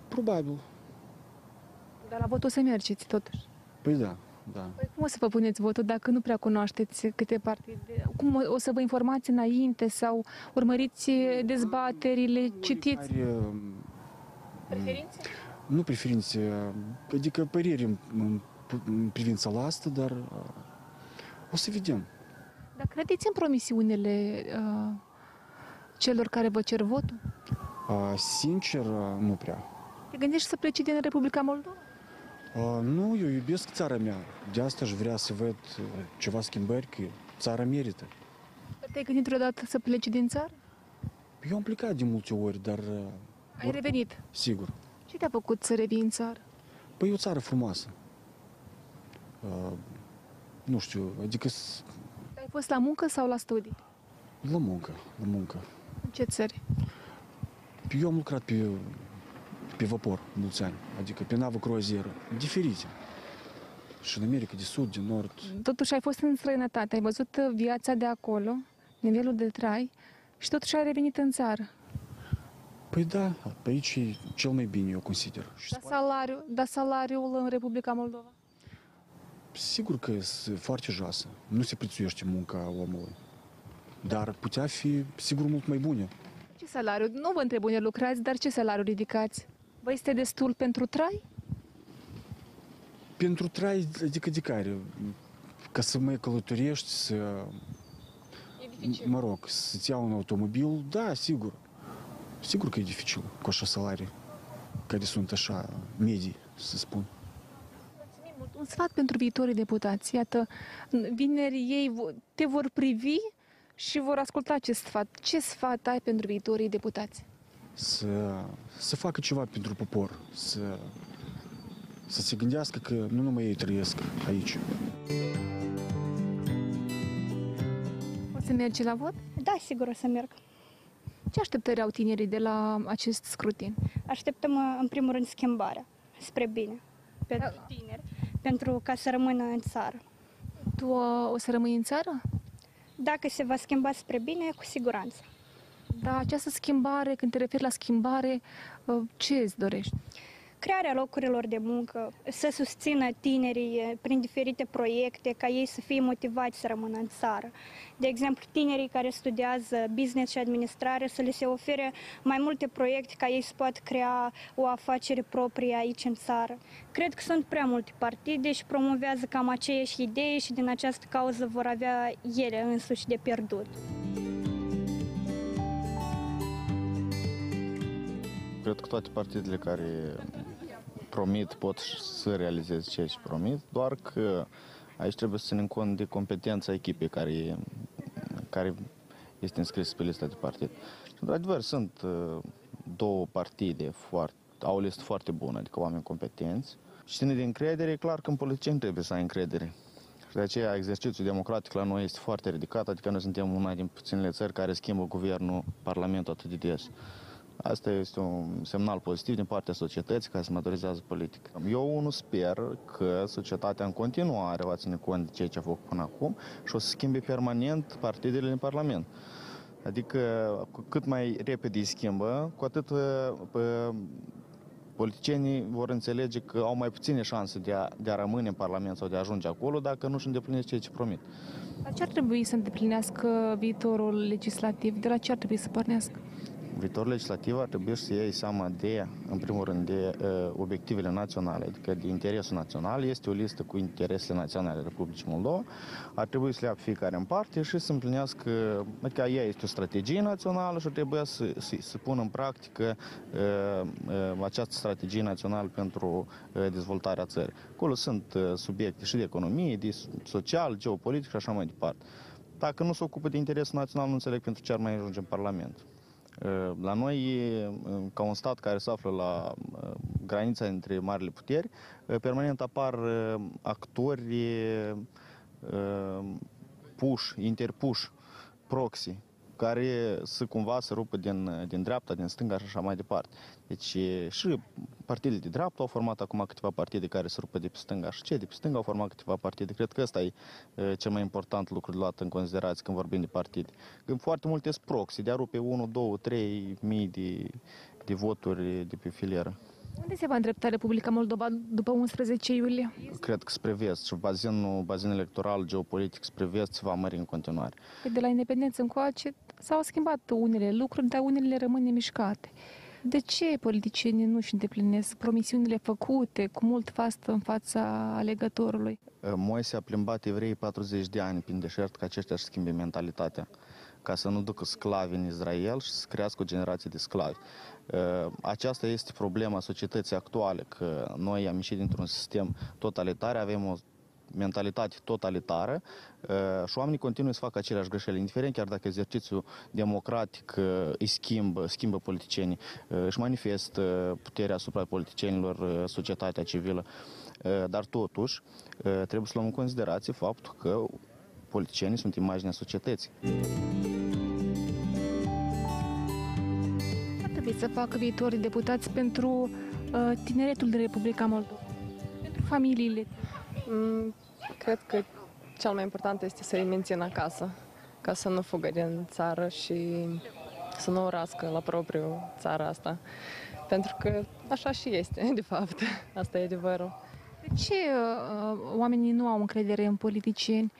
Probabil. Dar la vot o să mergeți totuși. Păi da, da. Păi cum o să vă puneți votul dacă nu prea cunoașteți câte partide? Cum o, o să vă informați înainte sau urmăriți dezbaterile, citiți? Are, um, Preferințe? nu preferințe, adică păreri în, în, în privința la asta, dar uh, o să vedem. Dar credeți în promisiunile uh, celor care vă cer votul? Uh, Sincer, uh, nu prea. Te gândești să pleci din Republica Moldova? Uh, Nu, eu iubesc țara mea. De asta aș vrea să văd uh, ceva schimbări, că țara merită. Te-ai gândit vreodată să pleci din țară? Eu am plecat de multe ori, dar uh, Ai revenit. sigur. Ce te-a făcut să revii în țară? Păi e o țară frumoasă. Uh, nu știu, adică s- Ai fost la muncă sau la studii? la muncă, la muncă. În ce țări? Eu am lucrat pe, pe vapor mulți ani, adică pe navă croazieră, diferite. Și în America de Sud, de Nord. Totuși ai fost în străinătate, ai văzut uh, viața de acolo, nivelul de trai și totuși ai revenit în țară. Păi da, pe aici e cel mai bine, eu consider. Și Dar salariul, dar salariul în Republica Moldova? sigur că e foarte joasă. Nu se prețuiește munca omului. Dar putea fi, sigur, mult mai bună. Ce salariu? Nu vă întreb unde lucrați, dar ce salariu ridicați? Vă este destul pentru trai? Pentru trai, adică de care? Ca să mai călătorești, să... Mă rog, să-ți iau un automobil, da, sigur. Sigur că e dificil cu așa salarii, care sunt așa medii, să spun. Un sfat pentru viitorii deputați. Iată, vineri ei vo- te vor privi și vor asculta acest sfat. Ce sfat ai pentru viitorii deputați? Să, să facă ceva pentru popor, să, să se gândească că nu numai ei trăiesc aici. O să mergi la vot? Da, sigur o să merg. Ce așteptări au tinerii de la acest scrutin? Așteptăm, uh, în primul rând, schimbarea spre bine pentru tineri, pentru ca să rămână în țară. Tu uh, o să rămâi în țară? Dacă se va schimba spre bine, cu siguranță. Dar această schimbare, când te referi la schimbare, uh, ce îți dorești? Crearea locurilor de muncă, să susțină tinerii eh, prin diferite proiecte, ca ei să fie motivați să rămână în țară. De exemplu, tinerii care studiază business și administrare, să le se ofere mai multe proiecte ca ei să poată crea o afacere proprie aici în țară. Cred că sunt prea multe partide și promovează cam aceeași idee și din această cauză vor avea ele însuși de pierdut. Cred că toate partidele care promit pot să realizeze ceea ce promit, doar că aici trebuie să ținem cont de competența echipei care, care este înscrisă pe lista de partid. Și, într-adevăr, sunt uh, două partide foarte, au o listă foarte bună, adică oameni competenți. Și ține de încredere, e clar că în politicieni trebuie să ai încredere. Și de aceea exercițiul democratic la noi este foarte ridicat, adică noi suntem una din puținele țări care schimbă guvernul, parlamentul atât de des. Asta este un semnal pozitiv din partea societății care se maturizează politic. Eu nu sper că societatea în continuare va ține cont de ceea ce a făcut până acum și o să schimbe permanent partidele în Parlament. Adică cu cât mai repede îi schimbă, cu atât uh, uh, politicienii vor înțelege că au mai puține șanse de a, de a rămâne în Parlament sau de a ajunge acolo dacă nu își îndeplinesc ceea ce promit. Dar ce ar trebui să îndeplinească viitorul legislativ? De la ce ar trebui să pornească? Viitorul legislativ ar trebui să iei seama de, în primul rând, de uh, obiectivele naționale, adică de interesul național. Este o listă cu interesele naționale Republicii Moldova. Ar trebui să le ia pe fiecare în parte și să împlinească, adică ea este o strategie națională și ar trebui să, să, să pună în practică uh, uh, această strategie națională pentru uh, dezvoltarea țării. Acolo sunt uh, subiecte și de economie, de social, geopolitic și așa mai departe. Dacă nu se ocupă de interesul național, nu înțeleg pentru ce ar mai ajunge în Parlament. La noi, ca un stat care se află la granița între marile puteri, uh, permanent apar uh, actori uh, push, interpush, proxy, care să cumva să rupă din, din dreapta, din stânga și așa mai departe. Deci e, și partidele de dreapta au format acum câteva partide care se rupă de pe stânga și cei de pe stânga au format câteva partide. Cred că ăsta e e, cel mai important lucru de luat în considerație când vorbim de partide. Când foarte multe sunt proxy, de a rupe 1, 2, 3 mii de, de voturi de pe filieră. Unde se va îndrepta Republica Moldova după 11 iulie? Cred că spre vest și bazinul, bazinul electoral geopolitic spre vest se va mări în continuare. Că de la independență încoace s-au schimbat unele lucruri, dar unele rămân nemișcate. De ce politicienii nu își îndeplinesc promisiunile făcute cu mult fast în fața alegătorului? Moise a plimbat evrei 40 de ani prin deșert ca aceștia să schimbe mentalitatea ca să nu ducă sclavi în Israel și să crească o generație de sclavi. Aceasta este problema societății actuale, că noi am ieșit dintr-un sistem totalitar, avem o mentalitate totalitară și oamenii continuă să facă aceleași greșeli, indiferent chiar dacă exercițiul democratic îi schimbă, schimbă politicienii, își manifestă puterea asupra politicienilor, societatea civilă. Dar totuși trebuie să luăm în considerație faptul că politicienii sunt imaginea societății. Ce ar trebui să facă viitorii deputați pentru uh, tineretul din Republica Moldova? Pentru familiile? Mm, cred că cel mai important este să-i mențină acasă, ca să nu fugă din țară și să nu urască la propriu țara asta. Pentru că așa și este, de fapt. Asta e adevărul. De ce uh, oamenii nu au încredere în politicieni?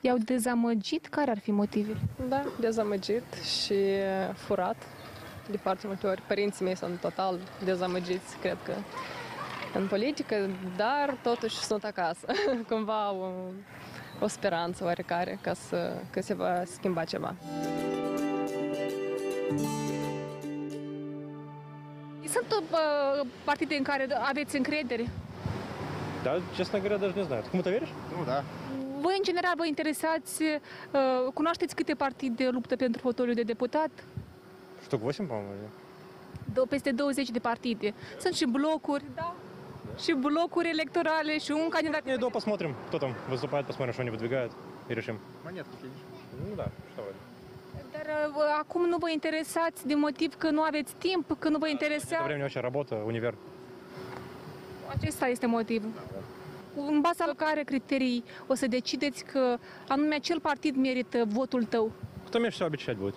I-au dezamăgit? Care ar fi motivele? Da, dezamăgit și furat. De foarte multe ori părinții mei sunt total dezamăgiți, cred că, în politică, dar totuși sunt acasă. Cumva au o, o speranță oarecare ca să, că se va schimba ceva. Sunt uh, partide în care aveți încredere? Да, честно говоря, даже не знаю. Ты кому-то веришь? Ну да. Voi, în general, vă interesați, uh, cunoașteți câte partide luptă pentru fotoliu de deputat? Штук 8, по-моему. или? Do- Peste 20 de partide. Sunt și blocuri, da? Și blocuri electorale și un candidat. Не, да, посмотрим, кто там выступает, посмотрим, что они выдвигают и решим. Монетку кинешь? Ну да, что вы. Dar uh, acum nu vă interesați din motiv că nu aveți timp, că nu vă Это interesează. времени вообще работа, универ. Acesta este motivul. În baza la care criterii o să decideți că anume acel partid merită votul tău? Кто меньше всего обещать будет?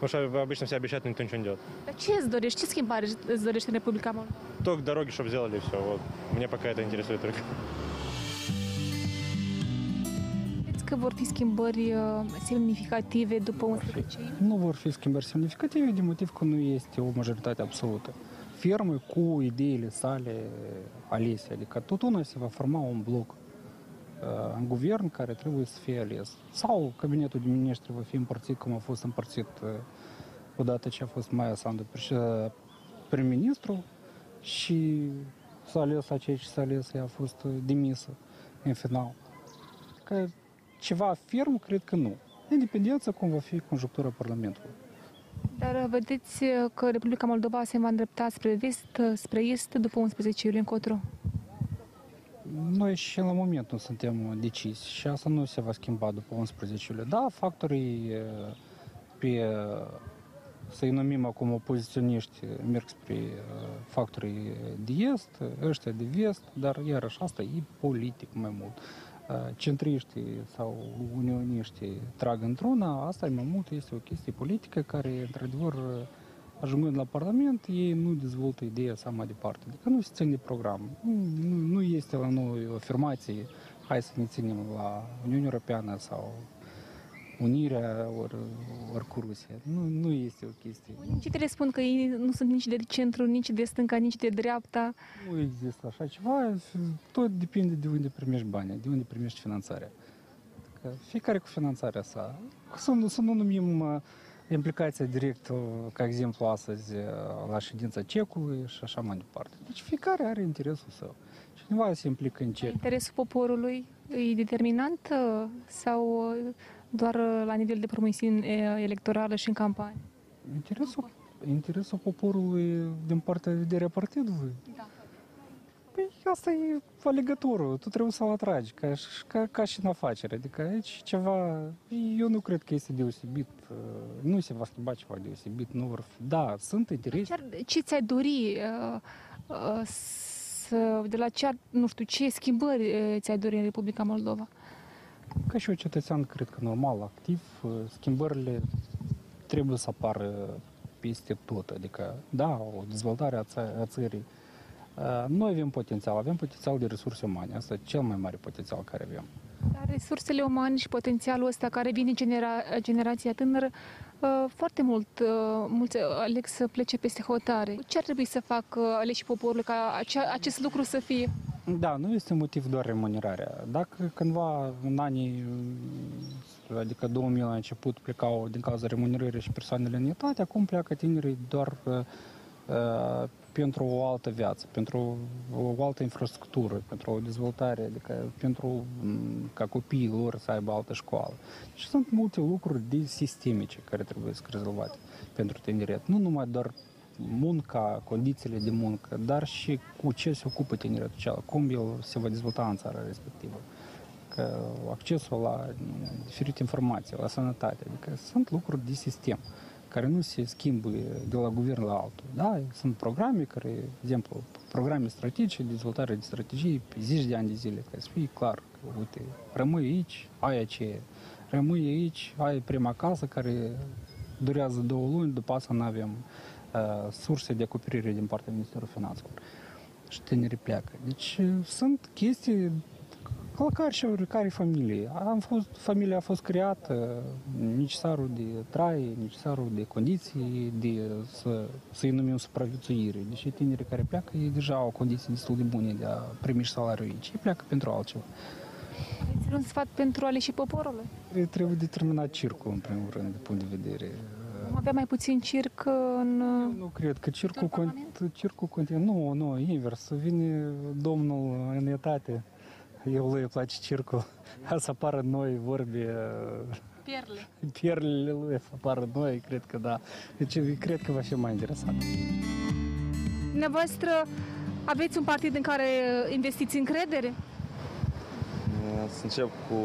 Потому что обычно все обещают, но никто ничего не делает. Ce îți dorești? Ce schimbare îți dorești în Republica Moldova? Только дороги, чтобы сделали, и все. Вот. Мне пока это интересует только. Că vor fi schimbări uh, semnificative după 11 iulie? Nu vor fi schimbări semnificative din motiv că nu este o majoritate absolută. Firme cu ideile sale alese, adică tot una se va forma un bloc uh, în guvern care trebuie să fie ales. Sau cabinetul de miniștri va fi împărțit cum a fost împărțit uh, odată ce a fost Maia Sandu preș- prim-ministru și s-a ales aceea ce s-a ales, ea a fost uh, demisă în final. Că ceva ferm, cred că nu. Independența cum va fi conjunctura Parlamentului. Dar uh, vedeți uh, că Republica Moldova se va îndrepta spre vest, uh, spre est după 11 iulie încotro? Noi și la moment nu suntem decizi și asta nu se va schimba după 11 iulie. Da, factorii e, pe, să-i numim acum opoziționiști, merg spre e, factorii de est, ăștia de vest, dar iarăși asta e politic mai mult. E, Centriștii sau unioniștii trag într-una, asta mai mult este o chestie politică care, într-adevăr, ajungând la Parlament, ei nu dezvoltă ideea sa mai departe. Adică nu se țin de program. Nu, nu, nu este la noi o afirmație, hai să ne ținem la Uniunea Europeană sau unirea ori, ori cu Rusia. Nu, nu este o chestie. Ce te spun că ei nu sunt nici de centru, nici de stânga, nici de dreapta? Nu există așa ceva, tot depinde de unde primești banii, de unde primești finanțarea. Că fiecare cu finanțarea sa. Să nu, să nu numim uh, implicația directă, ca exemplu astăzi, uh, la ședința cecului și așa mai departe. Deci fiecare are interesul său. Cineva se implică în cec. Interesul poporului e determinant uh, sau uh, doar uh, la nivel de promisiuni uh, electorală și în campanie? Interesul Interesul poporului din partea de vedere a partidului? Da. Păi asta e alegătorul, tu trebuie să-l atragi, ca, și- ca, ca și în afacere. Adică aici ceva, eu nu cred că este deosebit, uh, nu se va schimba ceva deosebit, nu vor fi. Da, sunt interese. Ce, ce ți-ai dori uh, uh, să, de la ce, ar- nu știu, ce schimbări uh, ți-ai dori în Republica Moldova? Ca și un cetățean, cred că normal, activ, uh, schimbările trebuie să apară peste tot. Adică, da, o dezvoltare a, ță- a țării. Uh, Noi avem potențial, avem potențial de resurse umane. Asta e cel mai mare potențial care avem. Dar resursele umane și potențialul ăsta care vine genera, generația tânără, uh, foarte mult, uh, mulți aleg să plece peste hotare. Ce ar trebui să facă aleși poporul ca acea, acest lucru să fie? Da, nu este motiv doar remunerarea. Dacă cândva în anii, adică 2000 la început, plecau din cauza remunerării și persoanele în etate, acum pleacă tinerii doar uh, uh, pentru o altă viață, pentru o altă infrastructură, pentru o dezvoltare, adică pentru m, ca copiii lor să aibă altă școală. Și sunt multe lucruri de sistemice care trebuie să rezolvate pentru tineret. Nu numai doar munca, condițiile de muncă, dar și cu ce se ocupă tineretul acela, cum el se va dezvolta în țara respectivă. Că accesul la mm, diferite informații, la sănătate, adică sunt lucruri de sistem care nu se schimbă de la guvern la altul. Da, sunt programe care, de exemplu, programe strategice, dezvoltare de strategii pe zeci de ani de zile, ca să fie clar că, uite, rămâi aici, ai aceea, rămâi aici, ai prima casă care durează două luni, după asta nu avem uh, surse de acoperire din partea Ministerului Finanțelor. Și tinerii pleacă. Deci uh, sunt chestii ca la care și oricare familie. Am fost, familia a fost creată, necesarul de trai, necesarul de condiții, de să, să-i numim supraviețuire. Deci tinerii care pleacă, ei deja au condiții destul de bune de a primi și salariul aici. Ei pleacă pentru altceva. Aveți un sfat pentru aleși poporului? Trebuie determinat circul, în primul rând, de punct de vedere Vom avea mai puțin circ în... Nu cred că circul, con- circul continuă. Nu, nu, invers. Vine domnul în etate. Eu lui îi place circul. Să apară noi vorbe, Perle. pierlele lui să apară noi, cred că da. Deci cred că va fi mai interesant. Dumneavoastră aveți un partid în care investiți încredere? Să încep cu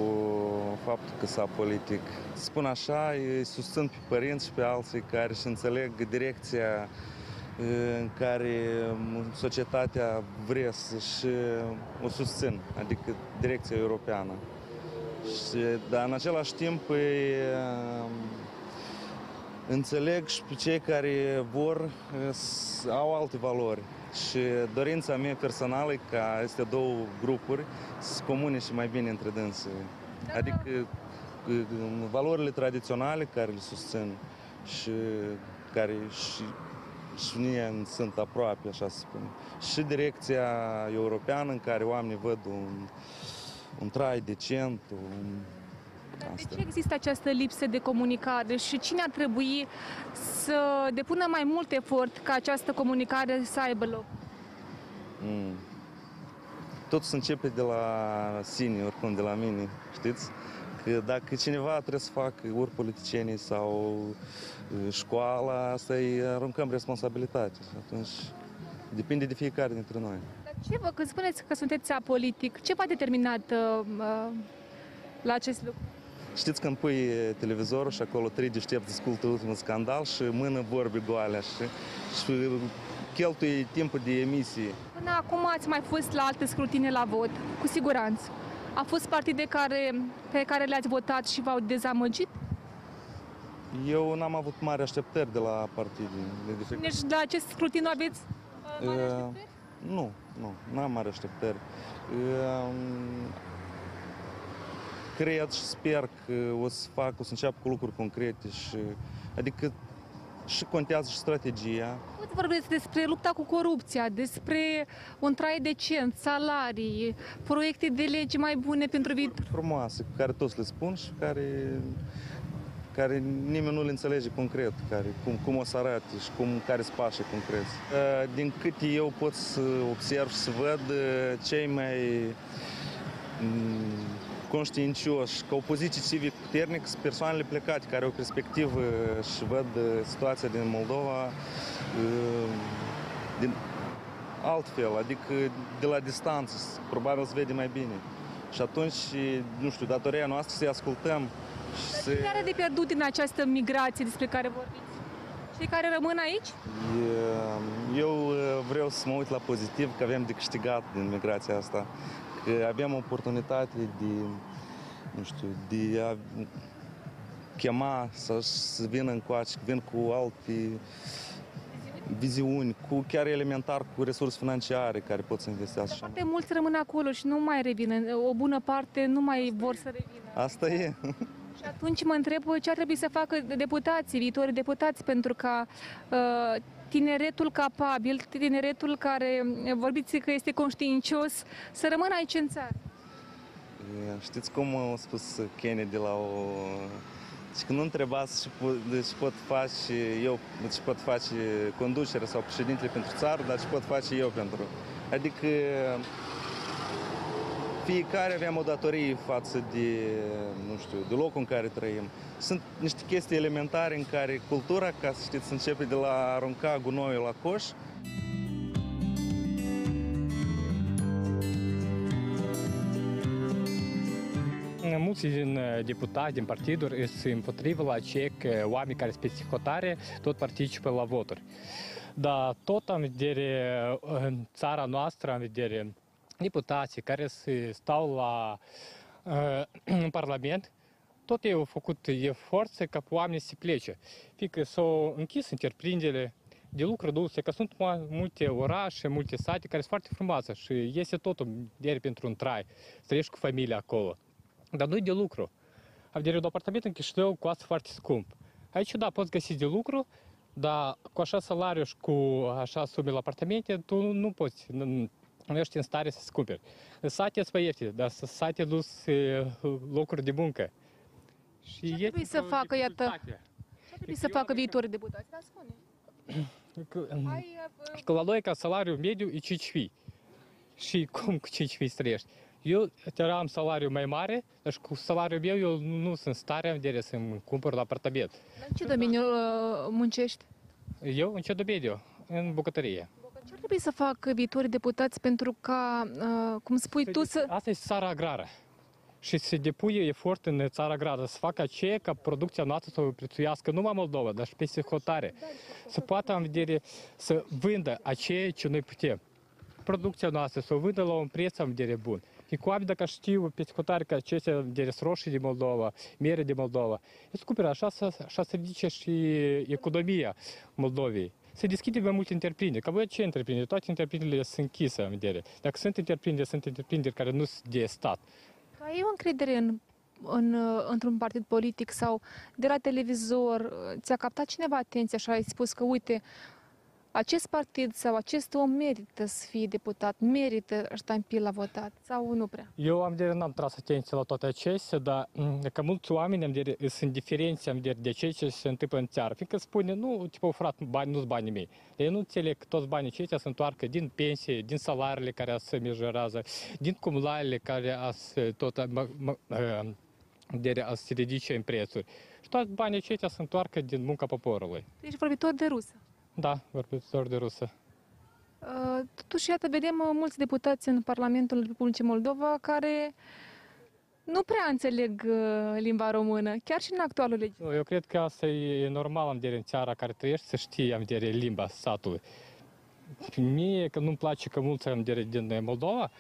faptul că s-a politic. Spun așa, îi susțin pe părinți și pe alții care își înțeleg direcția în care societatea vrea să-și o susțin, adică direcția europeană. Și, dar în același timp îi, înțeleg și pe cei care vor să au alte valori. Și dorința mea personală e ca aceste două grupuri să se comune și mai bine între dânsi. Adică uh, valorile tradiționale care le susțin și care și, și mie îmi sunt aproape, așa să spun. Și direcția europeană în care oamenii văd un, un trai decent, un, De ce există această lipsă de comunicare și cine ar trebui să depună mai mult efort ca această comunicare să aibă loc? Mm. Tot se începe de la sine, oricum de la mine, știți? Că dacă cineva trebuie să facă ori politicienii sau uh, școala, asta îi aruncăm responsabilitate. Și atunci depinde de fiecare dintre noi. Dar ce vă, când spuneți că sunteți apolitic, ce v-a determinat uh, uh, la acest lucru? Știți când pui televizorul și acolo trei deștepți ascultă ultimul scandal și mână vorbe goale și, și cheltuie timpul de emisie. Până acum ați mai fost la alte scrutine la vot, cu siguranță. A fost partide care, pe care le-ați votat și v-au dezamăgit? Eu n-am avut mari așteptări de la partide. De Deci la acest scrutin aveți Uh, nu, nu, n-am mari așteptări. Uh, cred și sper că o să fac, o să înceapă cu lucruri concrete și adică și contează și strategia. Pot vorbeți despre lupta cu corupția, despre un trai decent, salarii, proiecte de lege mai bune pentru viitor. frumoase, pe care toți le spun și care, care nimeni nu le înțelege concret, care, cum, cum o să arate și cum, care sunt pașii concreți. Uh, Din cât eu pot să observ și să văd uh, cei mai mm, conștiincioși, ca opoziție civic puternic, sunt persoanele plecate care au o perspectivă și văd uh, situația din Moldova uh, din altfel, adică de la distanță, probabil se vede mai bine. Și atunci, nu știu, datoria noastră să-i ascultăm și să... Cine are de pierdut din această migrație despre care vorbiți? Cei care rămân aici? E, Eu uh, vreau să mă uit la pozitiv, că avem de câștigat din migrația asta, că avem oportunitate de, nu știu, de a chema să, să vină încoace, vin cu alte viziuni, cu chiar elementar cu resurse financiare care pot să investească. și așa. Foarte mulți rămân acolo și nu mai revin. O bună parte nu mai vor să revină. Asta e. Și atunci mă întreb ce ar trebui să facă deputații, viitorii deputați, pentru ca uh, tineretul capabil, tineretul care uh, vorbiți că este conștiincios, să rămână aici în țară. E, Știți cum a spus Kennedy la o... Deci că nu întrebați ce pot, ce pot face eu, ce pot face conducerea sau președintele pentru țară, dar ce pot face eu pentru... Adică fiecare avem o datorie față de, nu știu, de locul în care trăim. Sunt niște chestii elementare în care cultura, ca să știți, începe de la a arunca gunoiul la coș, Mulți din uh, deputați, din partiduri, sunt împotrivă la cei că oameni care sunt pe psihotare tot participă la voturi. Dar tot am vedere uh, în țara noastră, am vedere deputații care se stau la uh, în Parlament, tot ei au făcut eforțe ca oamenii să plece. Fiindcă s-au închis întreprinderile de lucru duse, că sunt mu- multe orașe, multe sate care sunt foarte frumoase și este totul de pentru un trai. Să trăiești cu familia acolo. Dar nu de lucru. Am de un apartament în Chișinău cu asta foarte scump. Aici, da, poți găsi de lucru, dar cu așa salariu și cu așa sume la apartamente, tu nu poți, nu, nu ești în stare să-ți cumperi. În sate îți mai ieftine, dar să sate dus e, locuri de muncă. Și Ce trebuie să facă, iată, ce trebuie să facă viitorii deputați? Da, spune. Și că la noi ca salariu mediu e 5 fii. Și cum cu 5 fii trăiești? Eu am salariu mai mare, dar și cu salariul meu eu nu sunt stare în vedere să-mi cumpăr la apartament. În ce domeniu uh, muncești? Eu în ce domeniu? În bucătărie. Ce ar trebui să facă viitorii deputați pentru ca, uh, cum spui tu, să... Asta e țara agrară. Și se depuie efort în țara agrară să facă aceea ca producția noastră să o prețuiască nu numai Moldova, dar și peste hotare. Să poată în vedere să vândă aceea ce noi putem. Producția noastră să o vândă la un preț în vedere bun. Și cu oameni, dacă știu peste hotare că acestea în vedere sunt roșii din Moldova, mere din Moldova, îți cumpără așa, să- așa se ridice și economia Moldovei. Se deschide mai multe întreprinderi. Ca voi ce întreprinderi? Toate întreprinderile sunt închise în vedere. Dacă sunt întreprinderi, sunt întreprinderi care nu sunt de stat. Tu ai o încredere în, în, uh, într-un partid politic sau de la televizor uh, ți-a captat cineva atenția și ai spus că, uite, acest partid sau acest om merită să fie deputat, merită ștampil la votat sau nu prea? Eu am de n-am tras atenție la toate acestea, dar m, că mulți oameni am de, sunt diferențe am de, de ce ce se întâmplă în țară. Fiindcă spune, nu, tipo, frate, bani nu sunt banii mei. Eu nu înțeleg că toți banii aceștia se întoarcă din pensie, din salariile care se majorează, din cumulările care se tot mă, mă, uh, de a se ridice în prețuri. Și toți banii aceștia se întoarcă din munca poporului. Tu ești vorbitor de rusă. Da, vorbitor de rusă. Uh, Totuși, iată, vedem uh, mulți deputați în Parlamentul Republicii Moldova care nu prea înțeleg uh, limba română, chiar și în actualul lege. Nu, Eu cred că asta e normal am de în țara care trăiești să știi am de limba satului. Mie că nu-mi place că mulți am de din Moldova,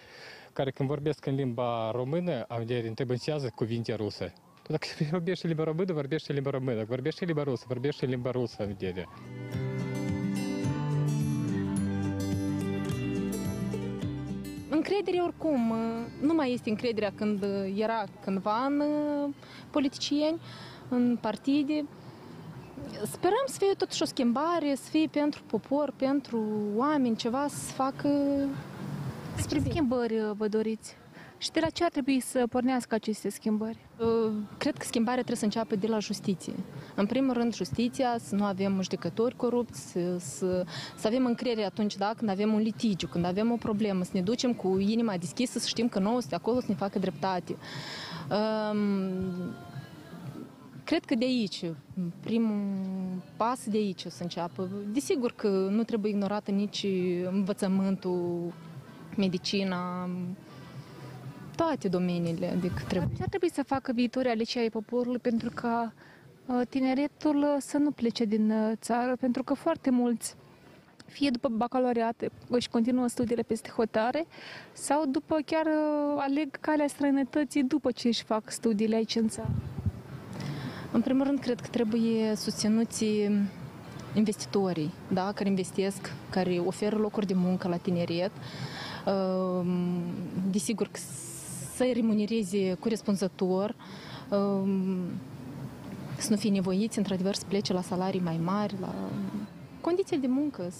care când vorbesc în limba română, am de întrebânsează cuvinte ruse. Tu Dacă vorbești limba română, vorbești limba română. Dacă vorbești limba rusă, vorbești limba rusă. Am Încredere oricum, uh, nu mai este încrederea când uh, era cândva în uh, politicieni, în partide. Sperăm să fie totuși o schimbare, să fie pentru popor, pentru oameni, ceva să facă... Spre schimbări uh, vă doriți? Și de la ce ar trebui să pornească aceste schimbări? Uh, Cred că schimbarea trebuie să înceapă de la justiție. În primul rând, justiția, să nu avem judecători corupți, să, să, să avem încredere atunci da, când avem un litigiu, când avem o problemă, să ne ducem cu inima deschisă, să știm că nouă este acolo să ne facă dreptate. Um, Cred că de aici, primul pas de aici o să înceapă. Desigur că nu trebuie ignorată nici învățământul, medicina, toate domeniile. Adică trebuie. Ce ar trebui să facă viitorii alegeri ai poporului pentru ca uh, tineretul uh, să nu plece din uh, țară? Pentru că foarte mulți fie după bacalaureat își continuă studiile peste hotare sau după chiar aleg calea străinătății după ce își fac studiile aici în țară. În primul rând, cred că trebuie susținuți investitorii, da, care investesc, care oferă locuri de muncă la tineret. Ehm, Desigur că să-i remunereze corespunzător, ehm, să nu fie nevoiți, într-adevăr, să plece la salarii mai mari, la condiții de muncă.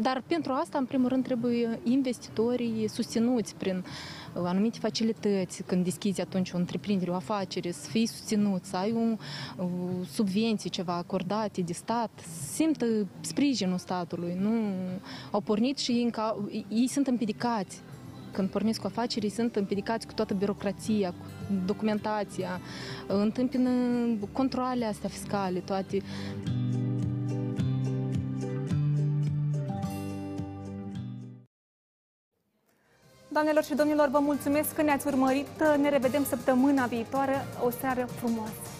Dar pentru asta, în primul rând, trebuie investitorii susținuți prin uh, anumite facilități, când deschizi atunci o întreprindere, o afacere, să fii susținut, să ai un, o subvenții ceva acordate de stat, simtă sprijinul statului. Nu au pornit și ei, înca, ei sunt împiedicați când pornesc cu afaceri, sunt împiedicați cu toată birocrația, cu documentația, întâmpină controle astea fiscale, toate. Doamnelor și domnilor, vă mulțumesc că ne-ați urmărit. Ne revedem săptămâna viitoare. O seară frumoasă!